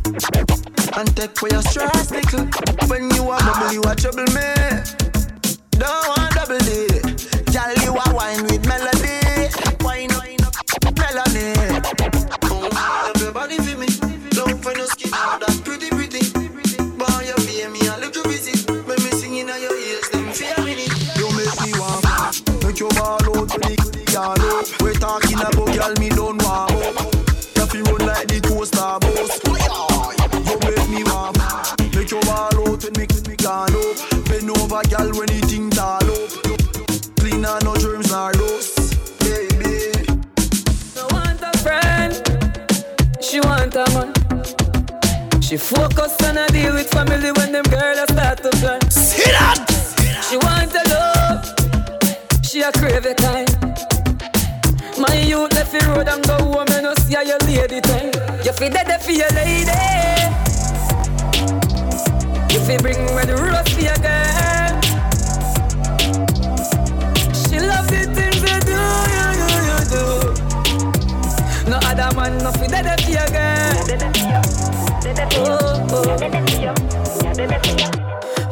And take away your stress, little. When you are bubble, you are trouble me. Don't want double D. Girl, you are wine with melody. Wine wine up, melody. Oh, love your body for me. Don't find your skin out that pretty, pretty. Boy, you pay me a little visit. When me singing on your ears, them fear minute. You make me want. Make your ball out when the yard. We talking She focus on a deal with family when them girls start to plan. Sit. She want a love. She a crave it kind. My youth left the road and go home and no see how your lady time. You feel dead for your lady. You feel bring red rose for your girl. She love the things you do, you do, you do. No other man, no fi dead for your girl.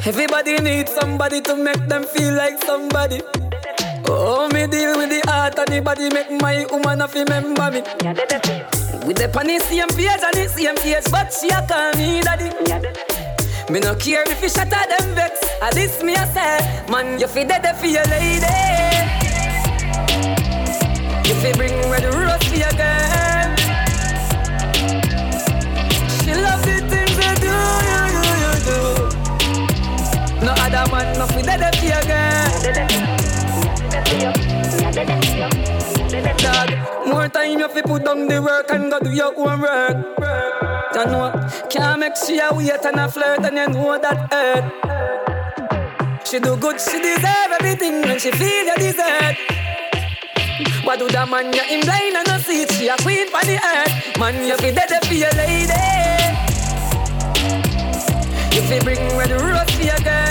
Everybody needs somebody to make them feel like somebody. Oh, me deal with the heart and the body make my woman a remember me. With the the same page and the same face, but she a call me daddy. Me no care if you shatter them vex. At this me a say, man, you fi dead for your lady. If you fi bring red rose for your girl. Man, no fi dead for your girl. Dog, more time you fi put down the work and go do your own work. You know, can't make she a wait and a flirt and you know that hurt. She do good, she deserve everything and she feel you deserve. What do the man you in blind and no see it? She a queen for the earth. Man, you fi dead for your lady. If you fi bring red rose for your girl.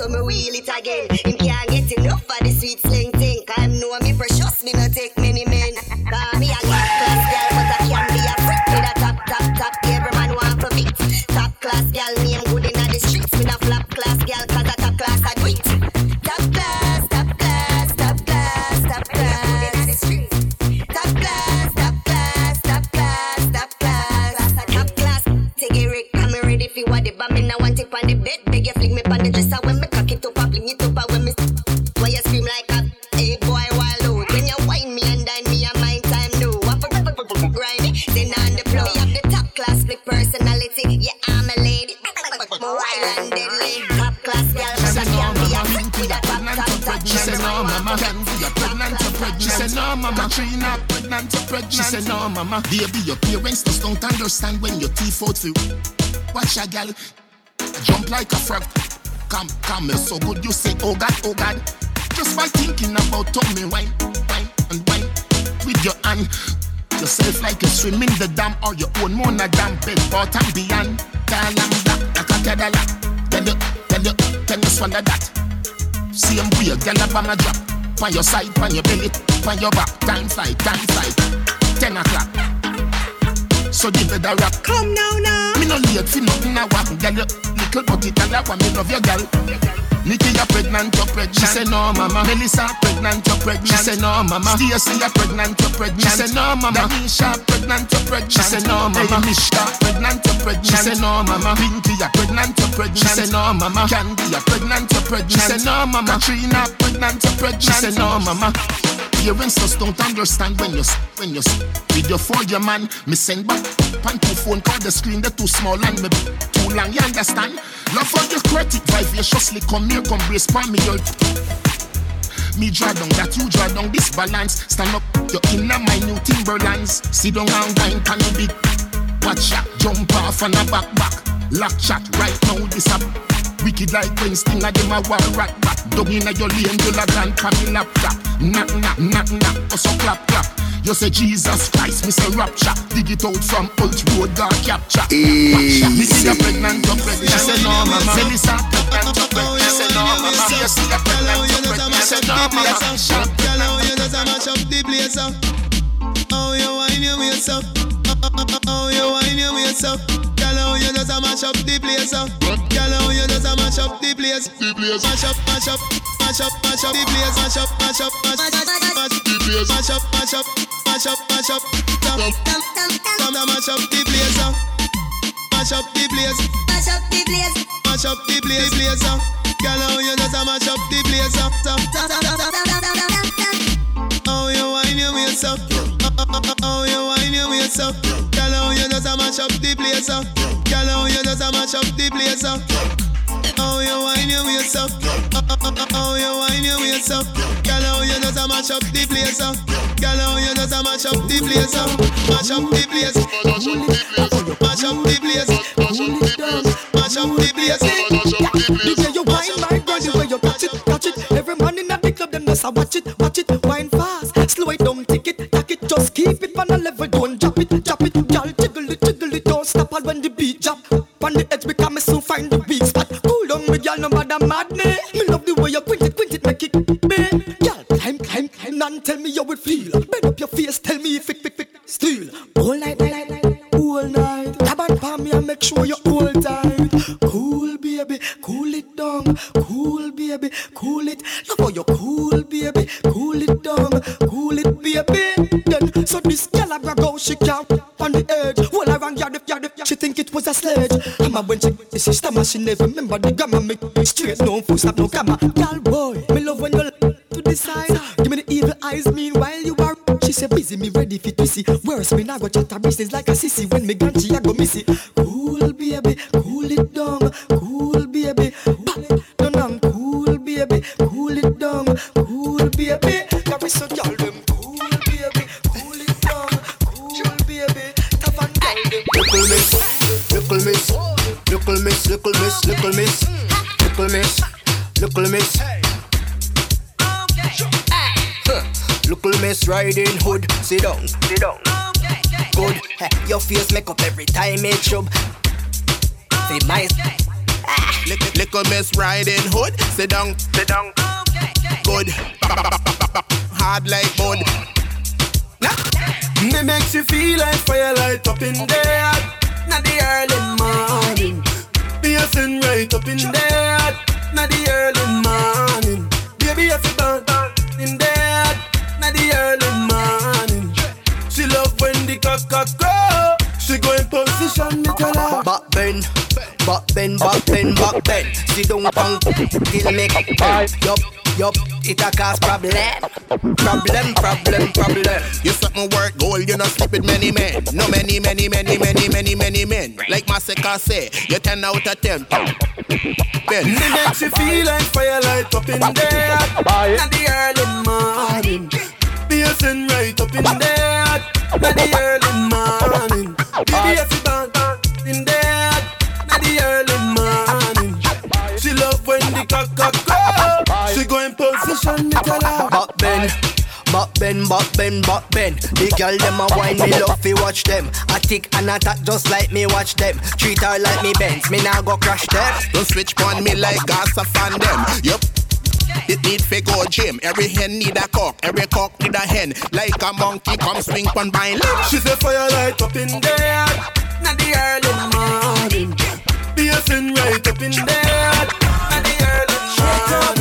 So me wheel it again. Him can't get enough of the sweet sling thing. Cause him know me precious, me no take many men. Cause me a top class girl, but I can be a freak with a top, top, top. Every man want for beat. Top class girl, me no mama Katrina pregnant pregnant. She said no mama baby your parents just don't understand when your teeth out through. Watch a gal jump like a frog. Come, come, you're so good you say oh God, oh God. Just by thinking about tummy wine, wine and wine with your hand. Yourself like you swim in the dam or your own mona dam bed bottom beyond. Kalamba, akakadala. Tell you, tell you, tell you swallow that. Same way, girl, up on a drop. On your side, on your belly, on your back. Time fly, time fly. Ten o'clock. So a rock. Come now, now. Me no late for nothing. I want girl, little body. I want me love your girl. Nikki, you pregnant, you're pregnant. She say no, mama. Melissa, pregnant, you pregnant. She say no, mama. Stacy, you're pregnant, you're pregnant. She say no, mama. Danisha, pregnant, you're pregnant. She say no, mama. Hey, Mishka, pregnant, you're pregnant. She say no, mama. Pinky, you're pregnant, you're pregnant. She say no, mama. Candy, you're pregnant, you're pregnant. She say no, mama. Katrina, pregnant, you're pregnant. She say no, mama. Parents just don't understand when you when you for your man. Me send back pan two phone call the screen they too small and me too long. You understand? Love for your credit vivaciously come here, come brace for me. You'll me draw down that you draw down this balance. Stand up, you're in my new Timberlands. Sit down and wine, can you big? Watch out, jump off on a back back. Lock chat right now, this up. Wicked like when sting of them a war rat back. Dog inna your lane, you la grand from me laptop. Knock knock knock knock, also clap clap. You say Jesus Christ, me say rapture. Dig it out from Old Road, God capture. Easy. Me see you pregnant, you pregnant. She say no, mama. Say Melissa pregnant, you pregnant. She say no, mama. You see you pregnant, you pregnant. She say no, mama. Girl, how you just a mash up the place up? How you wine your waist up? How you wine your waist up? Girl, how you just a mash up the place up? Girl, how you just a mash up the place? The place. Mash up, mash up, mash up, mash up the place. Mash up, mash up, mash up, mash the place. Mash up, mash up, mash up, mash up. Come, come, come, come, come, mash up the place up. Mash up the place. Mash up the place. Mash up the place, place up. Girl, how you just a mash up the place up? How you wine your waist up? How you wine your waist up? Girl, how you just a mash up the place up? Girl, how you just a mash up the place up? How you wine your waist up? How you wine your waist up? Girl, how you just a mash up the place up? Girl, how you just a mash up the place up? Mash up the place. Mash up the place. Mash up the place. Mash up the place. DJ, you wine my girl, the way you catch it, catch it. Every man in the club, them just a watch it, watch it. Wine fast, slow it down, take it, it. Just keep it on a level, don't drop it, drop it. Girl, jiggle it, jiggle it, don't stop all when the beat drop. On the edge, because me soon find the weak spot. Cool down, me girl, no matter madness. Me love the way you quint it, quint it, make it big. Girl, climb, climb, climb, and tell me how it feel. Bend up your face, tell me if it, fit, fit, still. All night, night, night, night, all night. Grab on palm me and make sure you hold tight. Cool, baby, cool it down. Cool, baby, cool it. Love how you cool, baby, cool it down. Cool it, baby. Then, so this girl a go, she can't on the edge. Well, I rang yard if yard if she think it was a sledge. I'm a when she the system, she never remember the grammar. Make straight, no full stop, no camera. Girl, boy, me love when you to the side. Give me the evil eyes, meanwhile you are. She say busy, me ready for twissy. Worse, me nah go chat her business like a sissy. When me gone, she a go missy. Cool, baby, cool it down. Cool, baby, back down and cool, baby, cool it down. Cool, baby, carry so girl them. Cool, baby, cool it down. Cool, baby, tough and girl them. Little miss, little miss, little miss, little miss, little miss, little miss, little miss. Little miss riding hood, sit down, sit down. Good, Heh, your face make up every time it chub. Say my Lick- Little miss riding hood, sit down, sit down. Good. Hard like wood. Me makes you feel like firelight up in there, not the early morning. Me a send right up in there, not the early morning. Baby, if you burn in there, not the early morning. She love when the cock cock grow. She go in position, me tell her. Back bend, back bend, back bend, back bend. She don't punk till make bend. Yup, yup, it a cause problem, problem, problem, problem. You something work gold, you not sleep with many men. No many, many, many, many, many, many men. Like Masicka say, you 10 out of 10. Ben. Me makes you feel like firelight up in there, not the early morning. Be a sun right up in there, not the early morning. Baby, if you burn in there, not the early morning. She love when the cock cock go. She go in position, me tell her. Back bend. Back bend, back bend, back bend. The girl them a wine, me love fi watch them. I tick and attack just like me watch them. Treat her like me Benz, me now go crash them. Don't switch on me like gas a fan them. Yup. It need fi go gym. Every hen need a cock. Every cock need a hen. Like a monkey come swing on by leg. She say firelight up in there, not the early morning. Be a sin right up in there, not the early morning.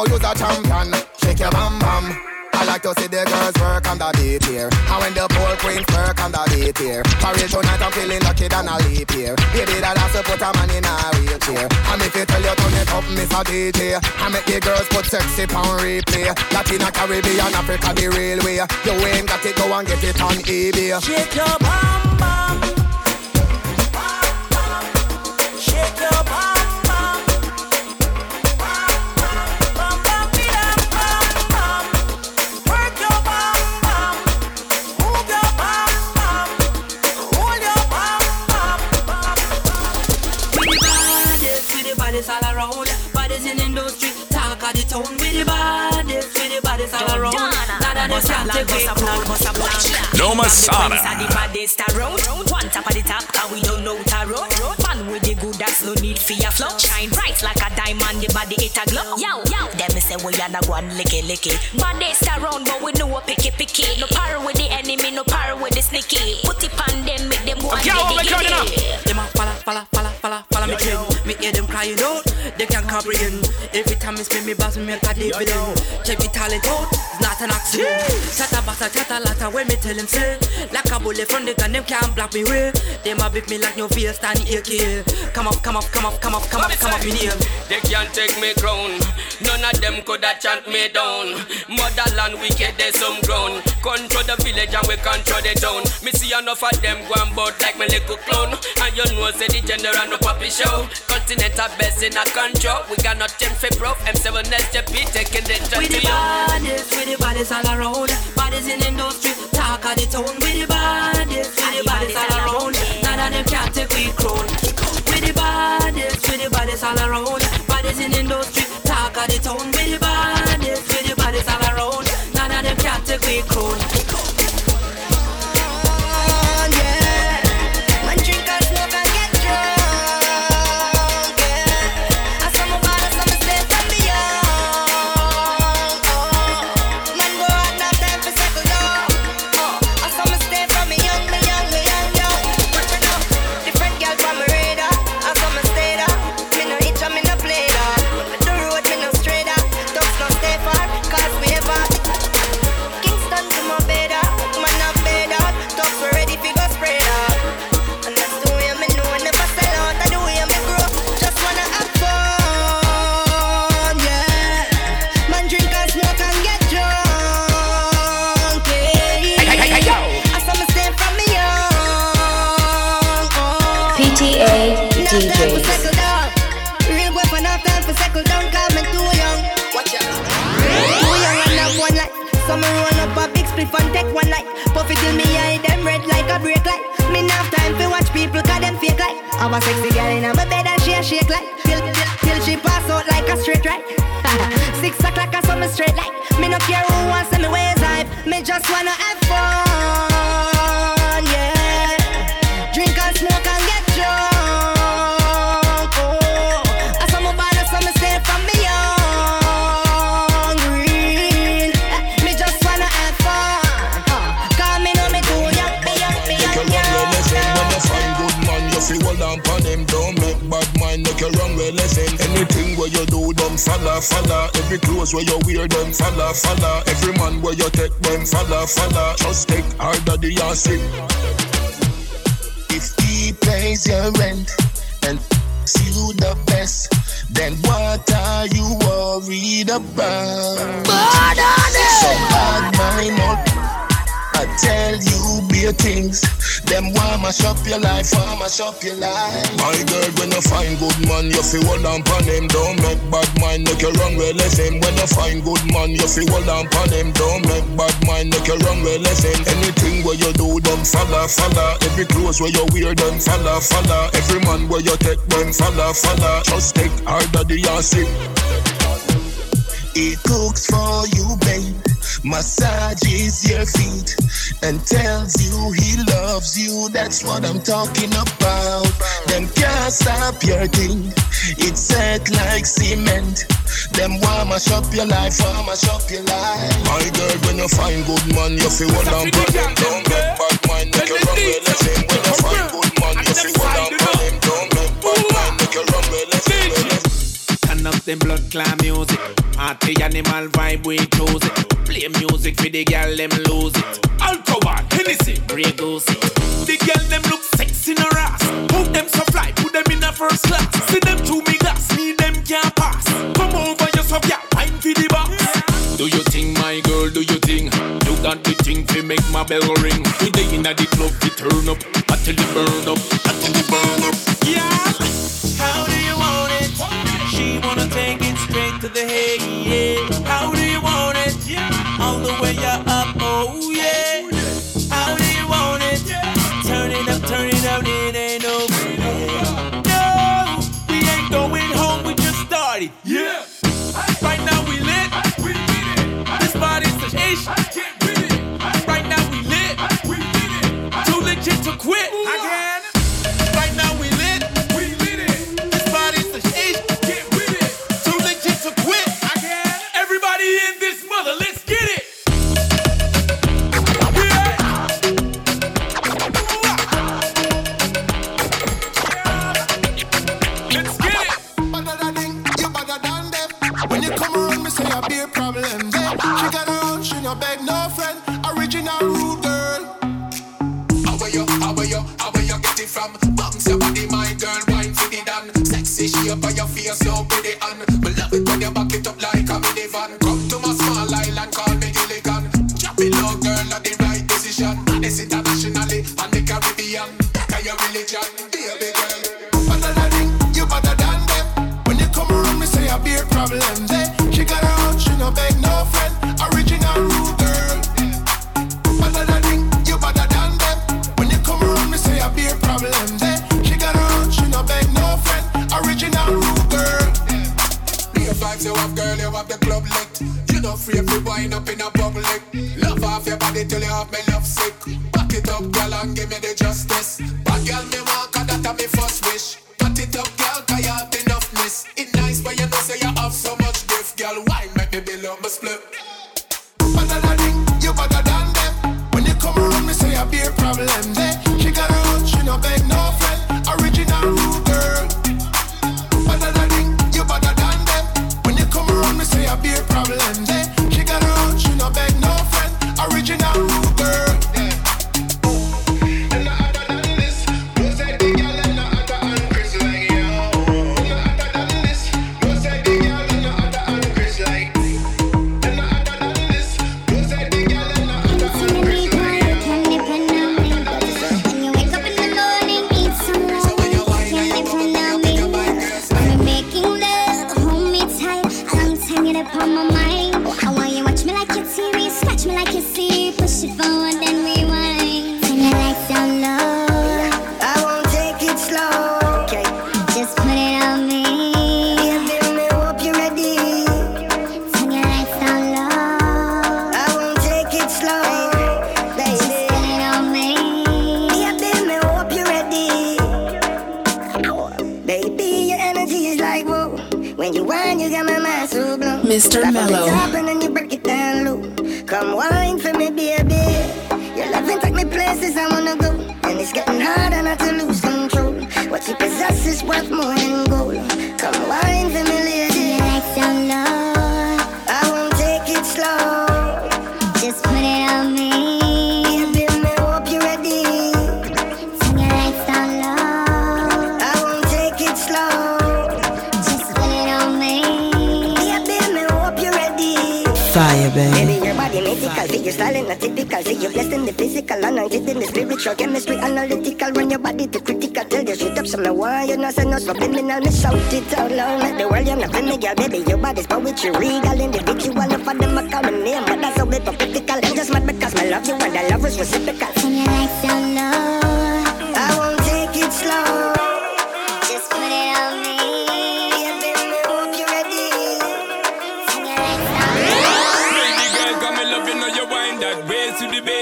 Know you're a champion. Shake your bam bam. I like to see the girls work on the beat here. And when the poor queens work on the beat here. Parade tonight, I'm feeling lucky than a leap here. Baby, that has to put a man in a wheelchair. And if you tell you turn it up, Miss a DJ. I make the girls put sexy on replay. Latina, Caribbean, Africa, the real way. You ain't got it, go and get it on eBay. Shake your bam bam. Shake your bam. Talk the town. With the baddest, with the baddest all around. None of them can take we crown. No Masada. This the baddest around. One top of the top, and we don't know tarot. Man with the good, that's no need for your flow. Shine bright like a diamond, the body it a glow. Yo, yo, them me say we are not one licky licky. Baddest around, but we know a picky picky. No power with the enemy, no power with the sneaky. Put it on them, make them go and Okay, what get calling it. Them a follow, follow, follow, follow, follow me train. Me hear them crying out, they can't comprehend. Every time me spend me boss, me make a dividend. Check the talent out, it's not an accident. Chatter basta, chatter latter, when me tell them say, like a bullet from the gun, them can't block me way. Them a beat me like no veil, stand Come up, come up, come up, come up, come up, come up in here. They can't take me crown. None of them could have chant me down. Motherland wicked, there's some ground. Control the village and we control the town. Me see enough of them go and bout like me little clown. And you know, say the general no puppy show. Continental best in a control. We got nothing for proof. M7 SJP taking the With to the baddest, with the baddest all around. Baddest in industry, talk of the town. With the baddest, with the baddest all around. None of them can take we crown. Baddest, with the baddest all around. Baddest in industry, talk of the town. With the baddest, with the baddest all around. None of them can take we crown. Up spliff and take one night. Puffy till me eye them red like a brake light. Me have time for watch people cause them fake like. Have a sexy girl in my bed and she a shake like. Till, till, till she pass out like a straight right. Six o'clock I saw me straight like. Me no care who wants me ways hype. Me just wanna have fun, mind Make you run well listen Anything where you do them follow follow. Every clothes where you wear them follow follow. Every man where you take them follow follow. Just take harder the acid If he pays your rent And you the best Then what are you worried about? So bad mind tell you bare things. Them want mash up your life, want mash up your life. My girl, when you find good man, you feel hold on pon him. Don't make bad mind, make you run well him. When you find good man, you feel hold on pon him. Don't make bad mind, make you run well him. Anything where you do, them follow, follow. Every clothes where you wear, them follow, follow. Every man where you take, them follow, follow. Just take harder the acid. It cooks for you, babe massages your feet and tells you he loves you. That's what I'm talking about. Them can't stop your thing. It's set like cement. Them wanna mash up your life, wanna mash up your life. My girl, when you find good man, you feel what I'm Don't get back, mind, make you the. When you find good man, you feel what I'm up them blood clan music. Party animal vibe, we choose it. Play music for the girl, them lose it. Alcohol, Hennessy, Grey Goose. The girl, them look sexy in her ass. Put them so fly, put them in a first class. See them through me glass, me them can't pass. Come over yourself, yeah, I'm for the box. Do you think, my girl, do you think? You got the thing to make my bell ring. We day in the club, we turn up. Until the burn up, until the burn up. Yeah! How do you want she wanna take it straight to the head. yeah. How from. bounce your body, my girl, wine for the done. Sexy shape on your face, so pretty and. Me love it when you back it up like a minivan. it till you have me love sick. Back it up, girl, and give me the justice.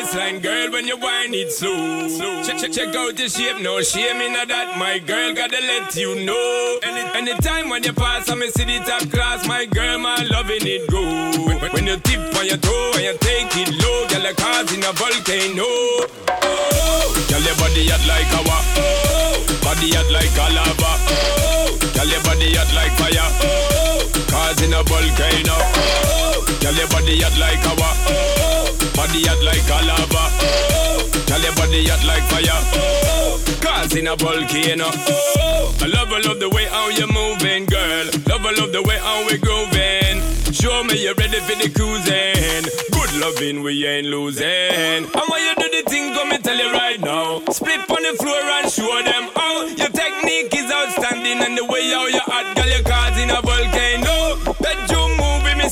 waistline, girl, when you whine it slow. Check, check, check out the shape, no shame in that. My girl, gotta let you know. Any, time when you pass, I'm see the top class. My girl, my loving it go. When, when, you tip on your toe and you take it low, girl, like cause in a volcano. Oh, girl, your body hot like a wa. Oh, body hot like a lava. Oh, girl, your body hot like fire. Oh, cause in a volcano. Oh, girl, your body hot like a wa. Oh, body hot like a lava. Girl, your body hot like fire. Oh, causing a volcano. I love, I love the way how you're moving, girl. Love, I love the way how we grooving. Show me you're ready for the cruising. Good loving, we ain't losing. And when you do the thing, come and tell you right now. Split on the floor and show them how your technique is outstanding. And the way how you hot, girl, you're causing a volcano.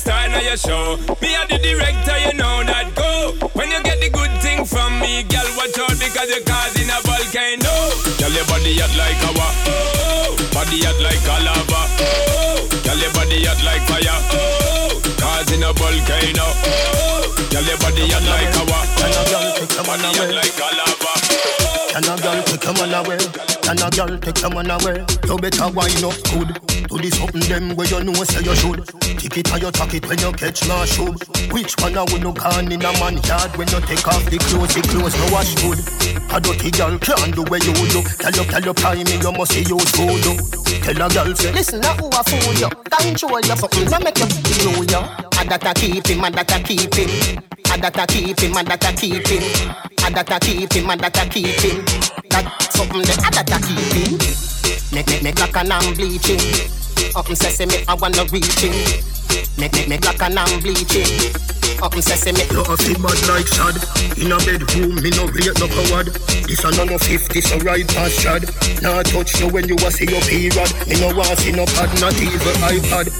Me now your show. Me are the director, you know that go. When you get the good thing from me, girl, watch out because you're causing a volcano. Girl, your body hot like a oh, body hot like a lava. Oh, girl, your body hot like fire. Oh, causing a volcano. Oh, girl, your body hot like a oh, body hot like a lava. Can a girl take your man away? Can a girl take your man away? You better wind up good. Do this something them where you know say you should. Tick it or you tuck it when you catch my shoe. Which one I would no gone in a man yard when you take off the clothes, the clothes no wash good. A dirty girl can't do where you do. Tell you, tell you, prime me, you must see you voodoo. Tell a girl say, Listen, now who a fool you? Control you, something no make you feel you. And I keep him, and that I keep him. And I keep him, and that I keep him. And I keep him, and that I keep him. That something that I that I keep him. Make make make like an I'm bleaching. Up and sesame, I wanna reach him. Make make make like an I'm bleaching. Up and sesame. You a fi bad like Shad In a bedroom, me no rate no coward This a no no 50, so right past Shad Nah touch you when you a see your period Me no want see no pad, not even iPad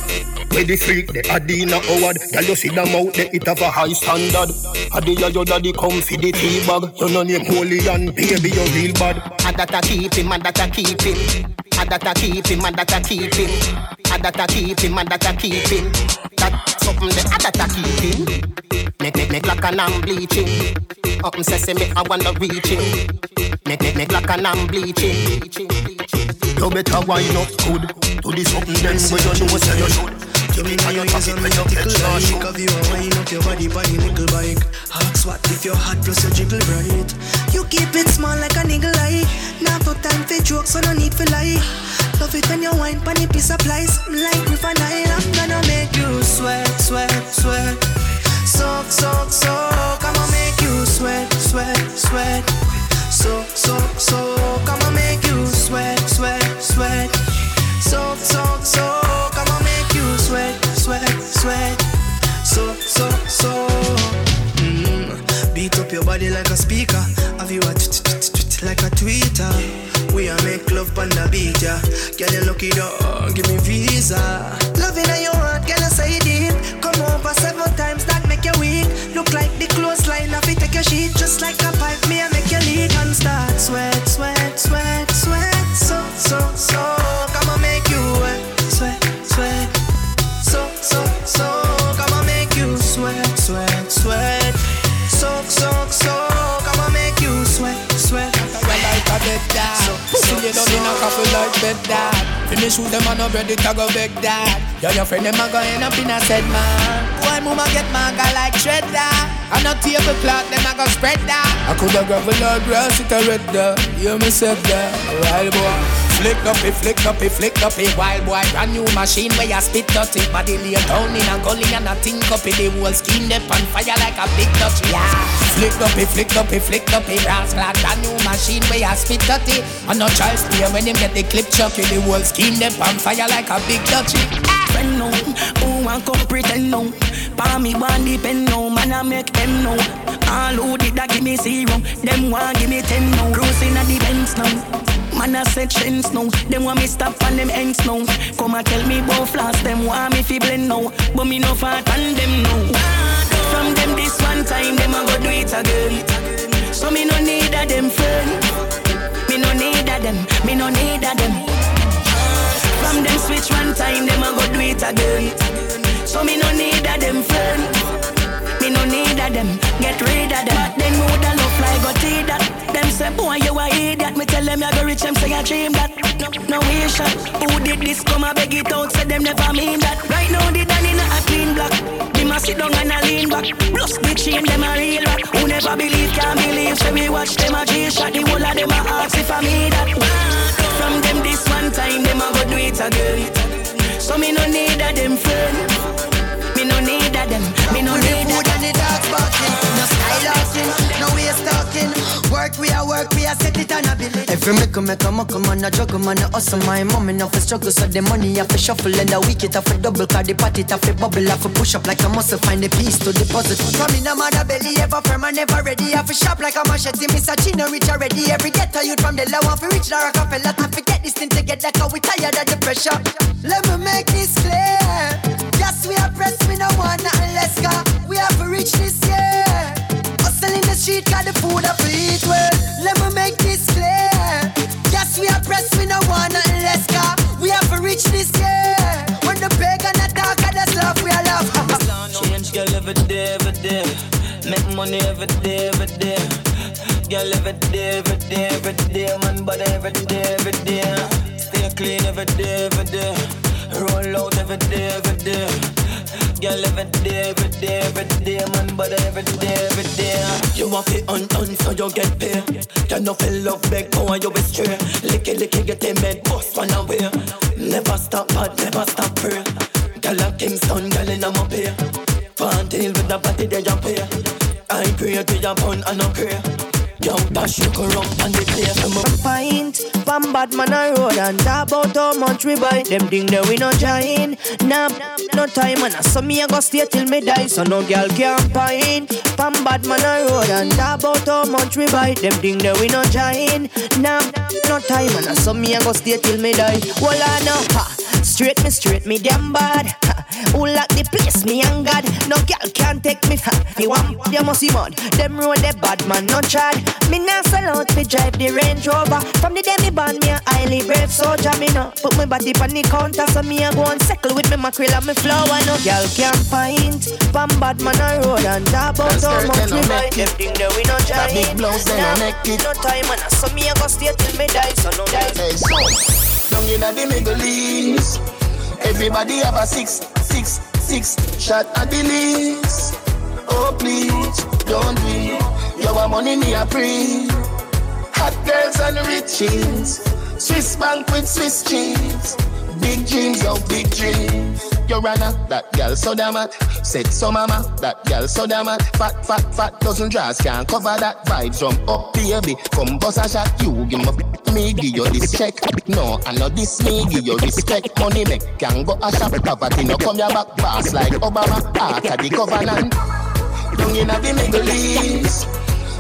where the freak, the Adina Howard Girl, you see them out there, it have a high standard Adi ya your daddy come for the tea bag You no name holy and baby, you real bad And that I keep him, and that I keep him. And that I keep him, and that I keep him. And that I keep him, and that I keep him. That something that that I keep him. Make make make like an I'm bleaching. Up and sesame, I wanna reach him. Make make make like an I'm bleaching. You better wind up good Do this something then where you know say you should You mean how you use a man tickle like Of you a wind up your body by the nickel bike Ask what if you're hot plus you jiggle I'm ready to go big dad. Yo, your friend them a go end up in a said man. Boy, mama get manga like shredder. I'm And a tablecloth, them a go spread that. I coulda gravel or grass, it a red there. You me said that, wild boy. Flick up it, flick up it, flick up it, wild boy. Brand new machine where you spit dirty. Body lay down in a gully and a think up it. The whole skin up on fire like a big touch. Yeah. Flick up it, flick up it, flick up it, brass clad. Brand new machine where you spit dirty. And no child play when him get the clip chucky. The whole skin up on fire like a big touchy. Friend no, who want come pretend no? Pa me want depend no, man I make them know. All who did that give me zero, them want give me ten no. Cruising at the Benz now. Man I set trends now, them want me stop on them ends now. Come and tell me about floss, them want me fi blend now, but me no fat on them now. From them this one time, them a go do it again. So me no need a them friend. Me no need a them, me no need a them. From them switch one time, them a go do it again. So me no need a them friend. Me no need a them, get rid of them. But them know the love fly go tea that. Them say boy you a idiot. Me tell them you go rich, them say I dream that. No, no shot. Who did this? Come and beg it out, say them never mean that. Right now they done in a clean block. Them a sit down and a lean back. Plus the chain them a real rock. Who never believe can believe. So we watch them a G shot. The whole of them a ask if I me that. From them this one time, them a go do it again. So me no need a them friend. Me no need a them. Me no need a Food barking, no waste talking. Work we a work, we a set it on a billing. Every make a make a muckle man a juggle man a hustle My mom enough to struggle so the money have to shuffle And the week it have to double cause the party have to bubble Have to push up like a muscle find the piece to deposit From in a mother belly, ever firm and never ready. Have to shop like a machete, Miss a chino rich already. Every ghetto youth from the low, want to reach the Rockefeller. I forget this thing together, cause we tired of the pressure. Let me make this clear. Yes, we are pressed, we no want nothing less, cause we have to reach this year. Hustle in the street, got the food up to eat well. Let me make this clear. Yes, we are pressed, we no want nothing less, cause we have to reach this year. When the pagan attack, just love, we are love. Change girl every day, every day. Make money every day, every day. Girl every day, every day, every day. Man, body every day, every day. Stay clean every day, every day. Roll out every day, every day. Girl every day, every day, every day. Man, body every day, every day. You want it on on so you get paid. You no feel love beg, go on you be straight. Licky licky get in bed, bust one away. Never stop, but never stop pray. Girl a Kingston, girl in a mopay. Pantil with the body they jump here. I pray to your and no pray. Yo, dash you go rum and the place I'm a pint Pam bad man a road and about how much we buy. Them thing that we no join. Nah, no time and so me a go stay till me die. So no girl can pint Pam bad man a road and about how much we buy. Them thing that we no join. Nah, no time and so me a go stay till me die. Well I know, ha Straight me, straight me damn bad. Ha. Who lock the place, me and God? No girl can't take me. Ha. Me want, they must see mud Them road they bad man, no chad Me nah sell out fi drive the Range Rover. From the day me born, me a highly brave soldier. Me no put my body on the counter So me a go and settle with me mackerel and me flour. No girl can find Pam bad man a road And about how much we buy? Them thing that we no That big giant blouse, they no naked. No time and so me a go stay till me die So no girl Hey, so down in the Middle East, everybody have a six, six, six shot at the least. Oh please, don't be. Your money me a pre. Hot girls and riches. Swiss bank with Swiss cheese. Big dreams, oh big dreams. Your runner, that girl so damn hot. Said so mama, that girl so damn hot. Fat, fat, fat, dozen jars can't cover that. vibe. from up, baby. Come bust a shot, you give me, me give you this check. No, I know this me give you respect. Money make can go a shop. Poverty no come your back, boss like Obama. After the covenant, down in the Middle East.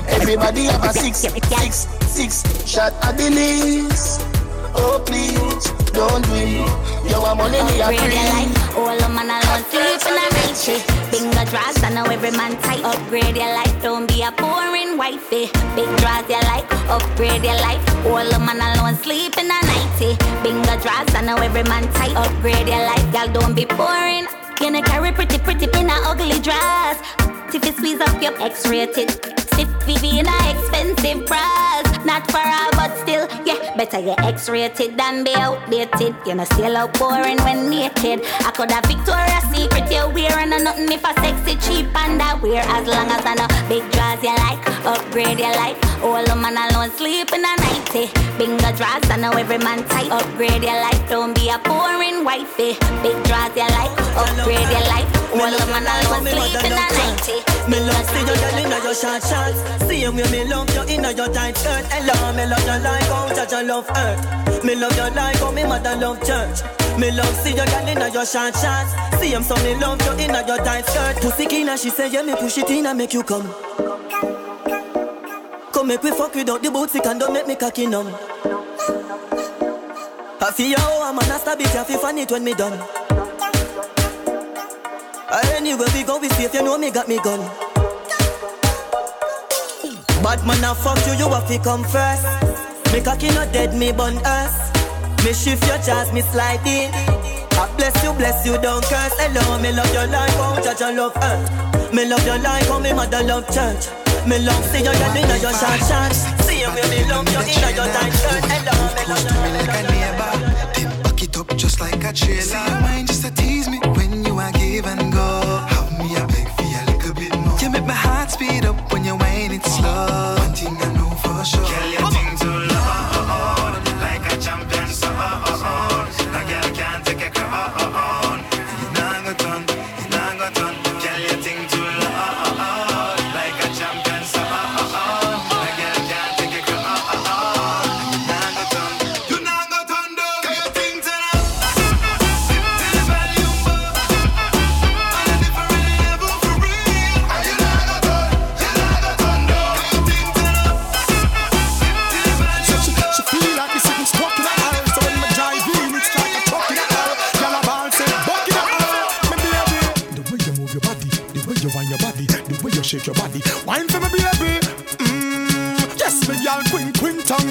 Everybody have a six, six, six shot at the least. Oh please, don't do it. You want money, me a Upgrade your life, all the man alone sleep in a night shift. Finger draws, I know every man tight. Upgrade your life, don't be a boring wifey. Big draws your life, upgrade your life. All the man alone sleep in a nighty. Finger draws, I know every man tight. Upgrade your life, girl, don't be boring. Know carry pretty, pretty in a ugly dress. If you squeeze up your X-rated, stiff VV in a expensive bras. Not for all, but still, yeah, better get X-rated than be outdated. You know, still out boring when naked. I could have Victoria's Secret you wearing and nothing if a sexy cheap and I wear As long as I know big draws you like, upgrade your life. All man alone sleep in a nighty. Bingo draws, I know every man tight. Upgrade your life, don't be a boring wifey. Big draws you like, upgrade your life. All man alone sleep in a nighty. Me love see you girl inna your short shorts Same way me love you inna your tight skirt Hello, me love you like how Jaja love earth. Me love you like how me mother love church. Me love see you girl inna your short shorts. Same so me love you inna your tight skirt. Pussy clean she say yeah me push it in and make you come. Come make we fuck without the booty and don't make me cocky numb. I see you how I'm a stab it, you feel funny when me done. Anywhere we go, we safe, you know me got me gun. Bad man, I fuck you, you have to come first. Me cocky not dead, me bun us. Me shift your chance, me slide in. I bless you, bless you, don't curse. Hello, me love your life, oh, judge and love earth. Me love your life, oh, me mother love church. Me love see you, you inna your short shots. See you, me love you inna your tight shirt. Hello, me love to me like a neighbor. Then back it up just like a trailer. See your mind just to tease me when you are give and go. Have me a beg for a little bit more. You make my heart speed up sure.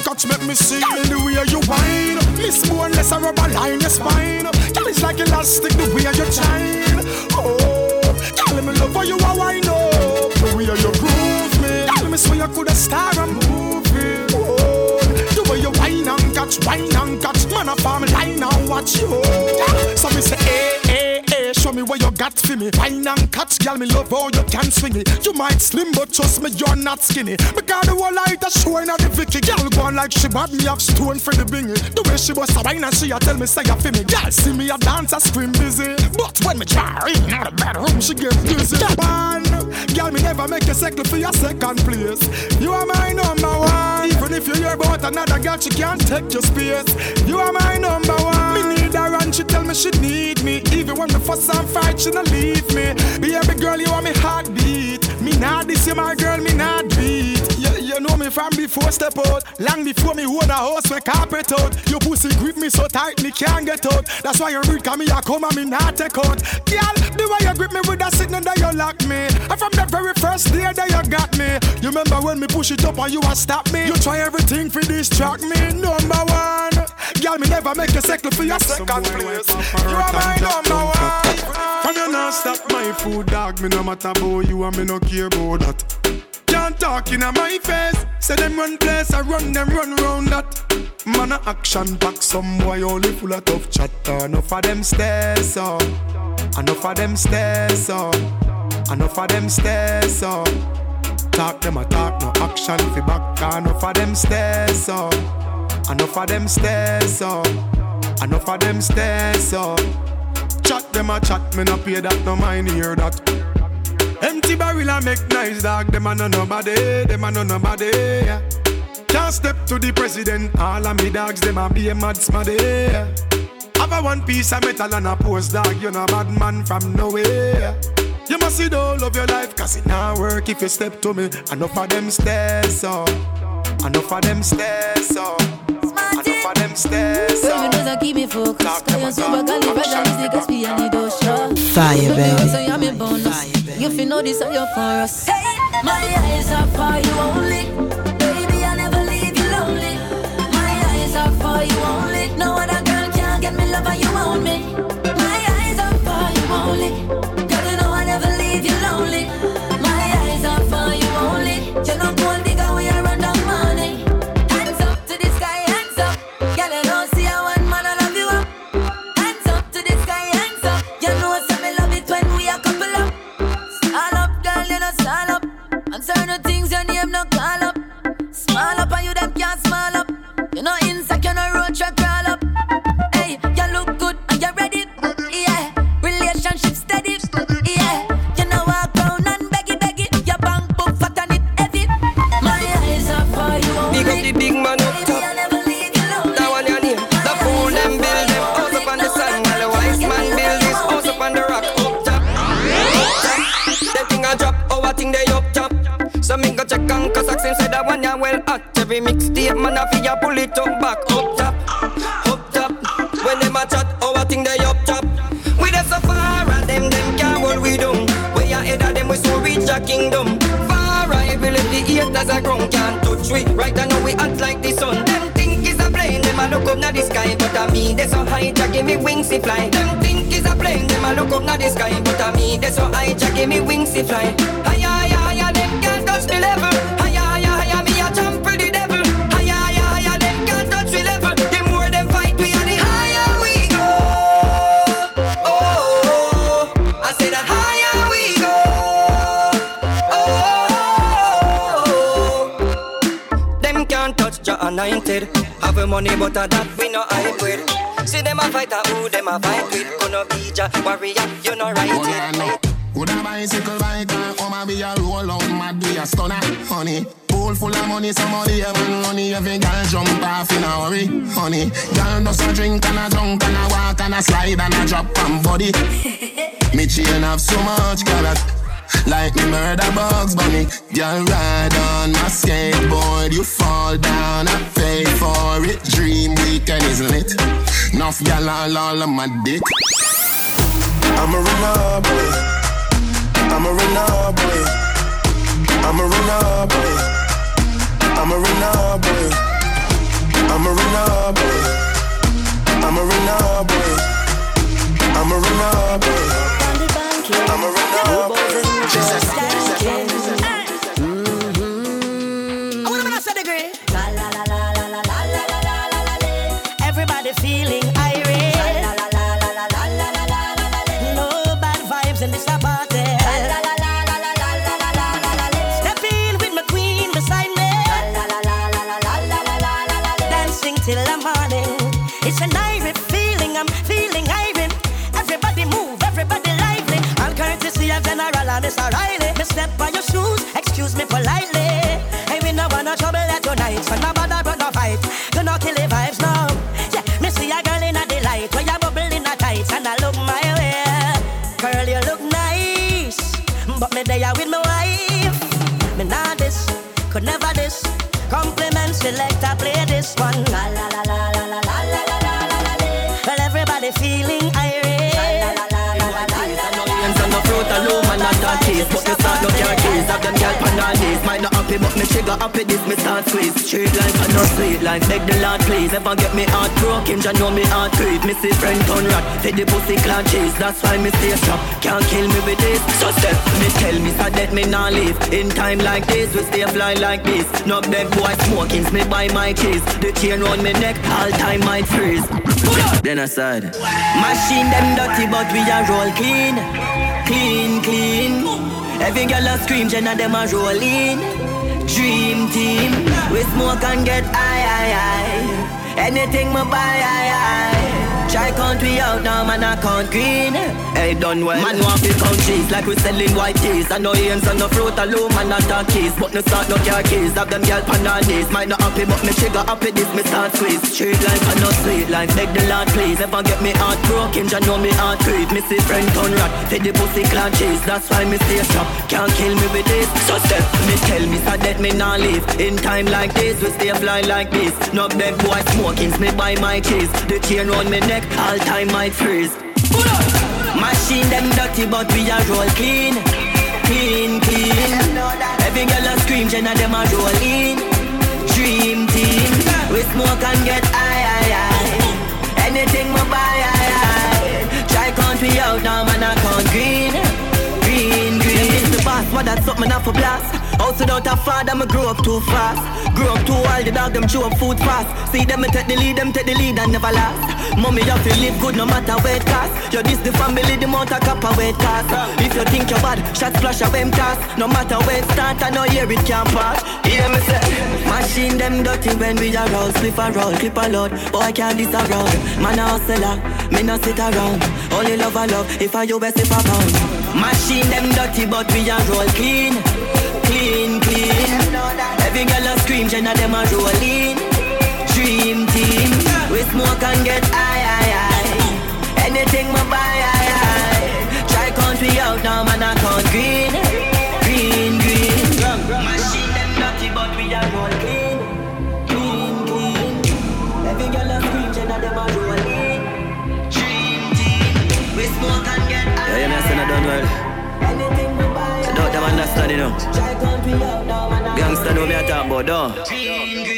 Tongue catch, make me see the way you wine. Miss boneless, a rubber line your spine. Girl, it's like elastic the way you shine. Oh, girl, me love how you a wine up, the way you groove me. Girl, me swear you could a star a movie. Oh, the way you wine and catch, wine and catch, man a farm line and watch you. So me say, hey, hey, hey, show me what you got for me. Wine and catch, girl, me love how you can swing it. You might slim, but trust me, you're not skinny. Because the whole light a showing at the Vicky. Girl, go on like she bad me have stone for the bingy. The way she was a wine and she a tell me say you feel me. Girl, see me a dance, I scream busy. But when me try in the bedroom, she get dizzy. Man, girl, me never make a second for your second place. You are my number one. Even if you hear about another girl, she can't take your space. You are my number one. Me need her and she tell me she need me. Even when the fuss and fight, she not leave me. Baby girl, you are me heartbeat. Me not this, you my girl, me not beat. You, you know me from before step out. Long before me own a house, me carpet out. Your pussy grip me so tight, me can't get out. That's why you read, come me, I come and me not take out. Girl, the way you grip me with that signal that you lock me. And from the very first day that you got me. You remember when me push it up and you a stop me? You try everything for distract me. Number one. Girl, me never make a second for your second place. You are my number one. From you not stop my food, dog. Me no matter about you and me no care about that. Can't talk in my face. Say them run place, I run them run round that. Man a action back, some boy only full of tough chatter. Enough of them stairs up, enough of them stairs up, enough of them stairs up. Talk them a talk, no action fi back. Enough of them stairs up, enough of them stairs up, enough of them stairs up. Chat them a chat, me no pay that, no mind hear that. Empty barrel a make nice dog, them a no nobody, them a no nobody. Yeah. Can't step to the president, all of me dogs, them a be a mad smaddy. Have a one piece of metal and a post dog, you know bad man from nowhere. You must see the whole of your life, cause it not work if you step to me. Enough of them stairs up, enough of them stairs up. Enough of them stairs Baby, up. knows I keep me focused. Cause you're super califragilistic, and. Fire, baby. So you're me bonus. You feel know this are your for us. My eyes are for you only. Baby, I never leave you lonely. My eyes are for you only. No other girl can get me love and you own me. Certain things your name no call up. Small up and you them can't small up. You know inside you know me high, Jah give me wings to fly. Higher, higher, them can't touch the level. Higher, higher, me a jump the devil. Higher, higher, them can't touch the level. More fight, the higher we go. Oh, I say the higher we go. Oh, them can't touch anointed. Have a money, but a that we no hype with. See them a fight, who them a fight with. Gonna be Jah warrior, you no right. Would a bicycle bike and come and be a roll out mad be a stunner, honey. Pool full of money, somebody have money. Every girl jump off in a hurry, honey. Girl does a drink and a drunk and a walk and a slide and a drop on body. me chain have so much carrot. Like me murder bugs bunny Girl ride on my skateboard You fall down, I pay for it Dream weekend is lit Enough gal all, all on my dick I'm a renegade boy. I'm a renegade boy. I'm a runner boy. I'm a runner boy. I'm a runner boy. I'm a runner boy. I'm a runner boy. I'm a runner boy. Jesus, Jesus, I wanna make this. select, I play this one. La la la la la la la la la la la la. Well, everybody feeling irate. La la la la la la la la. The fruit alone and not taste But me start no keys Have them girl pan all days Might not happy but me trigger happy this me start squeeze. Straight life and no sweet life Beg the Lord please. Never get me heart broken Jah know me heart grieve Me see friend turn rat Take the pussy clan cheese. That's why me stay strong Can't kill me with this. So step me tell me so that me not leave. In time like this We stay fly like this. Knock dead boy smokings Me buy my cheese The chain round me neck All time might freeze. Then I said Machine them dirty but we are roll clean. Clean, clean Every girl a scream, Jenna them a roll in. Dream team We smoke and get high, high, high. Anything me buy, high, high Try country out now, man, I count green Hey, done well. Man want fi count cheese like we selling white teas I know hands on the fruit alone, man, not talk keys But no start no car keys. Have them girl pan on knees. Might not happy, but me trigger happy This me start squeeze. Straight life and no sweet life Beg the Lord please. Never get me heart broken Jah know me heart grieve Me see friend turn rat Take the pussy clan cheese. That's why me stay strong. Can't kill me with this. So step Me tell me so that me not live In time like this We stay fly like this. No beg boy smokings Me buy my cheese The chain round me neck All time might freeze Machine them dirty but we a roll clean. Clean, clean. Every girl a scream Jenna them a roll in. Dream team. We smoke and get high, high, high. Anything we buy, high, high. Try country out now man I Green, green But that's something I for blast. House without a father, me grow up too fast. Grow up too old, the dog them chew up food fast. See them me take the lead, them take the lead and never last. Mommy, you feel live good no matter where it cost You this the family, the amount of copper where it cost If you think you're bad, shot splash of them toss No matter where it start, I know here it can pass. Hear me say Machine them dirty when we are roll Spliff a roll, clip a load. Boy can't this around. Man a hustler, me no sit around. Only love a love, if I you best if I pound. Machine them dirty but we are roll clean Clean, clean. Every girl a scream, Jenna them a roll in Dream team We smoke and get high, high, high. Anything we buy, high, high. Try country out now, man, I green Green, understand, you know. Gangsta know me I talk about, though.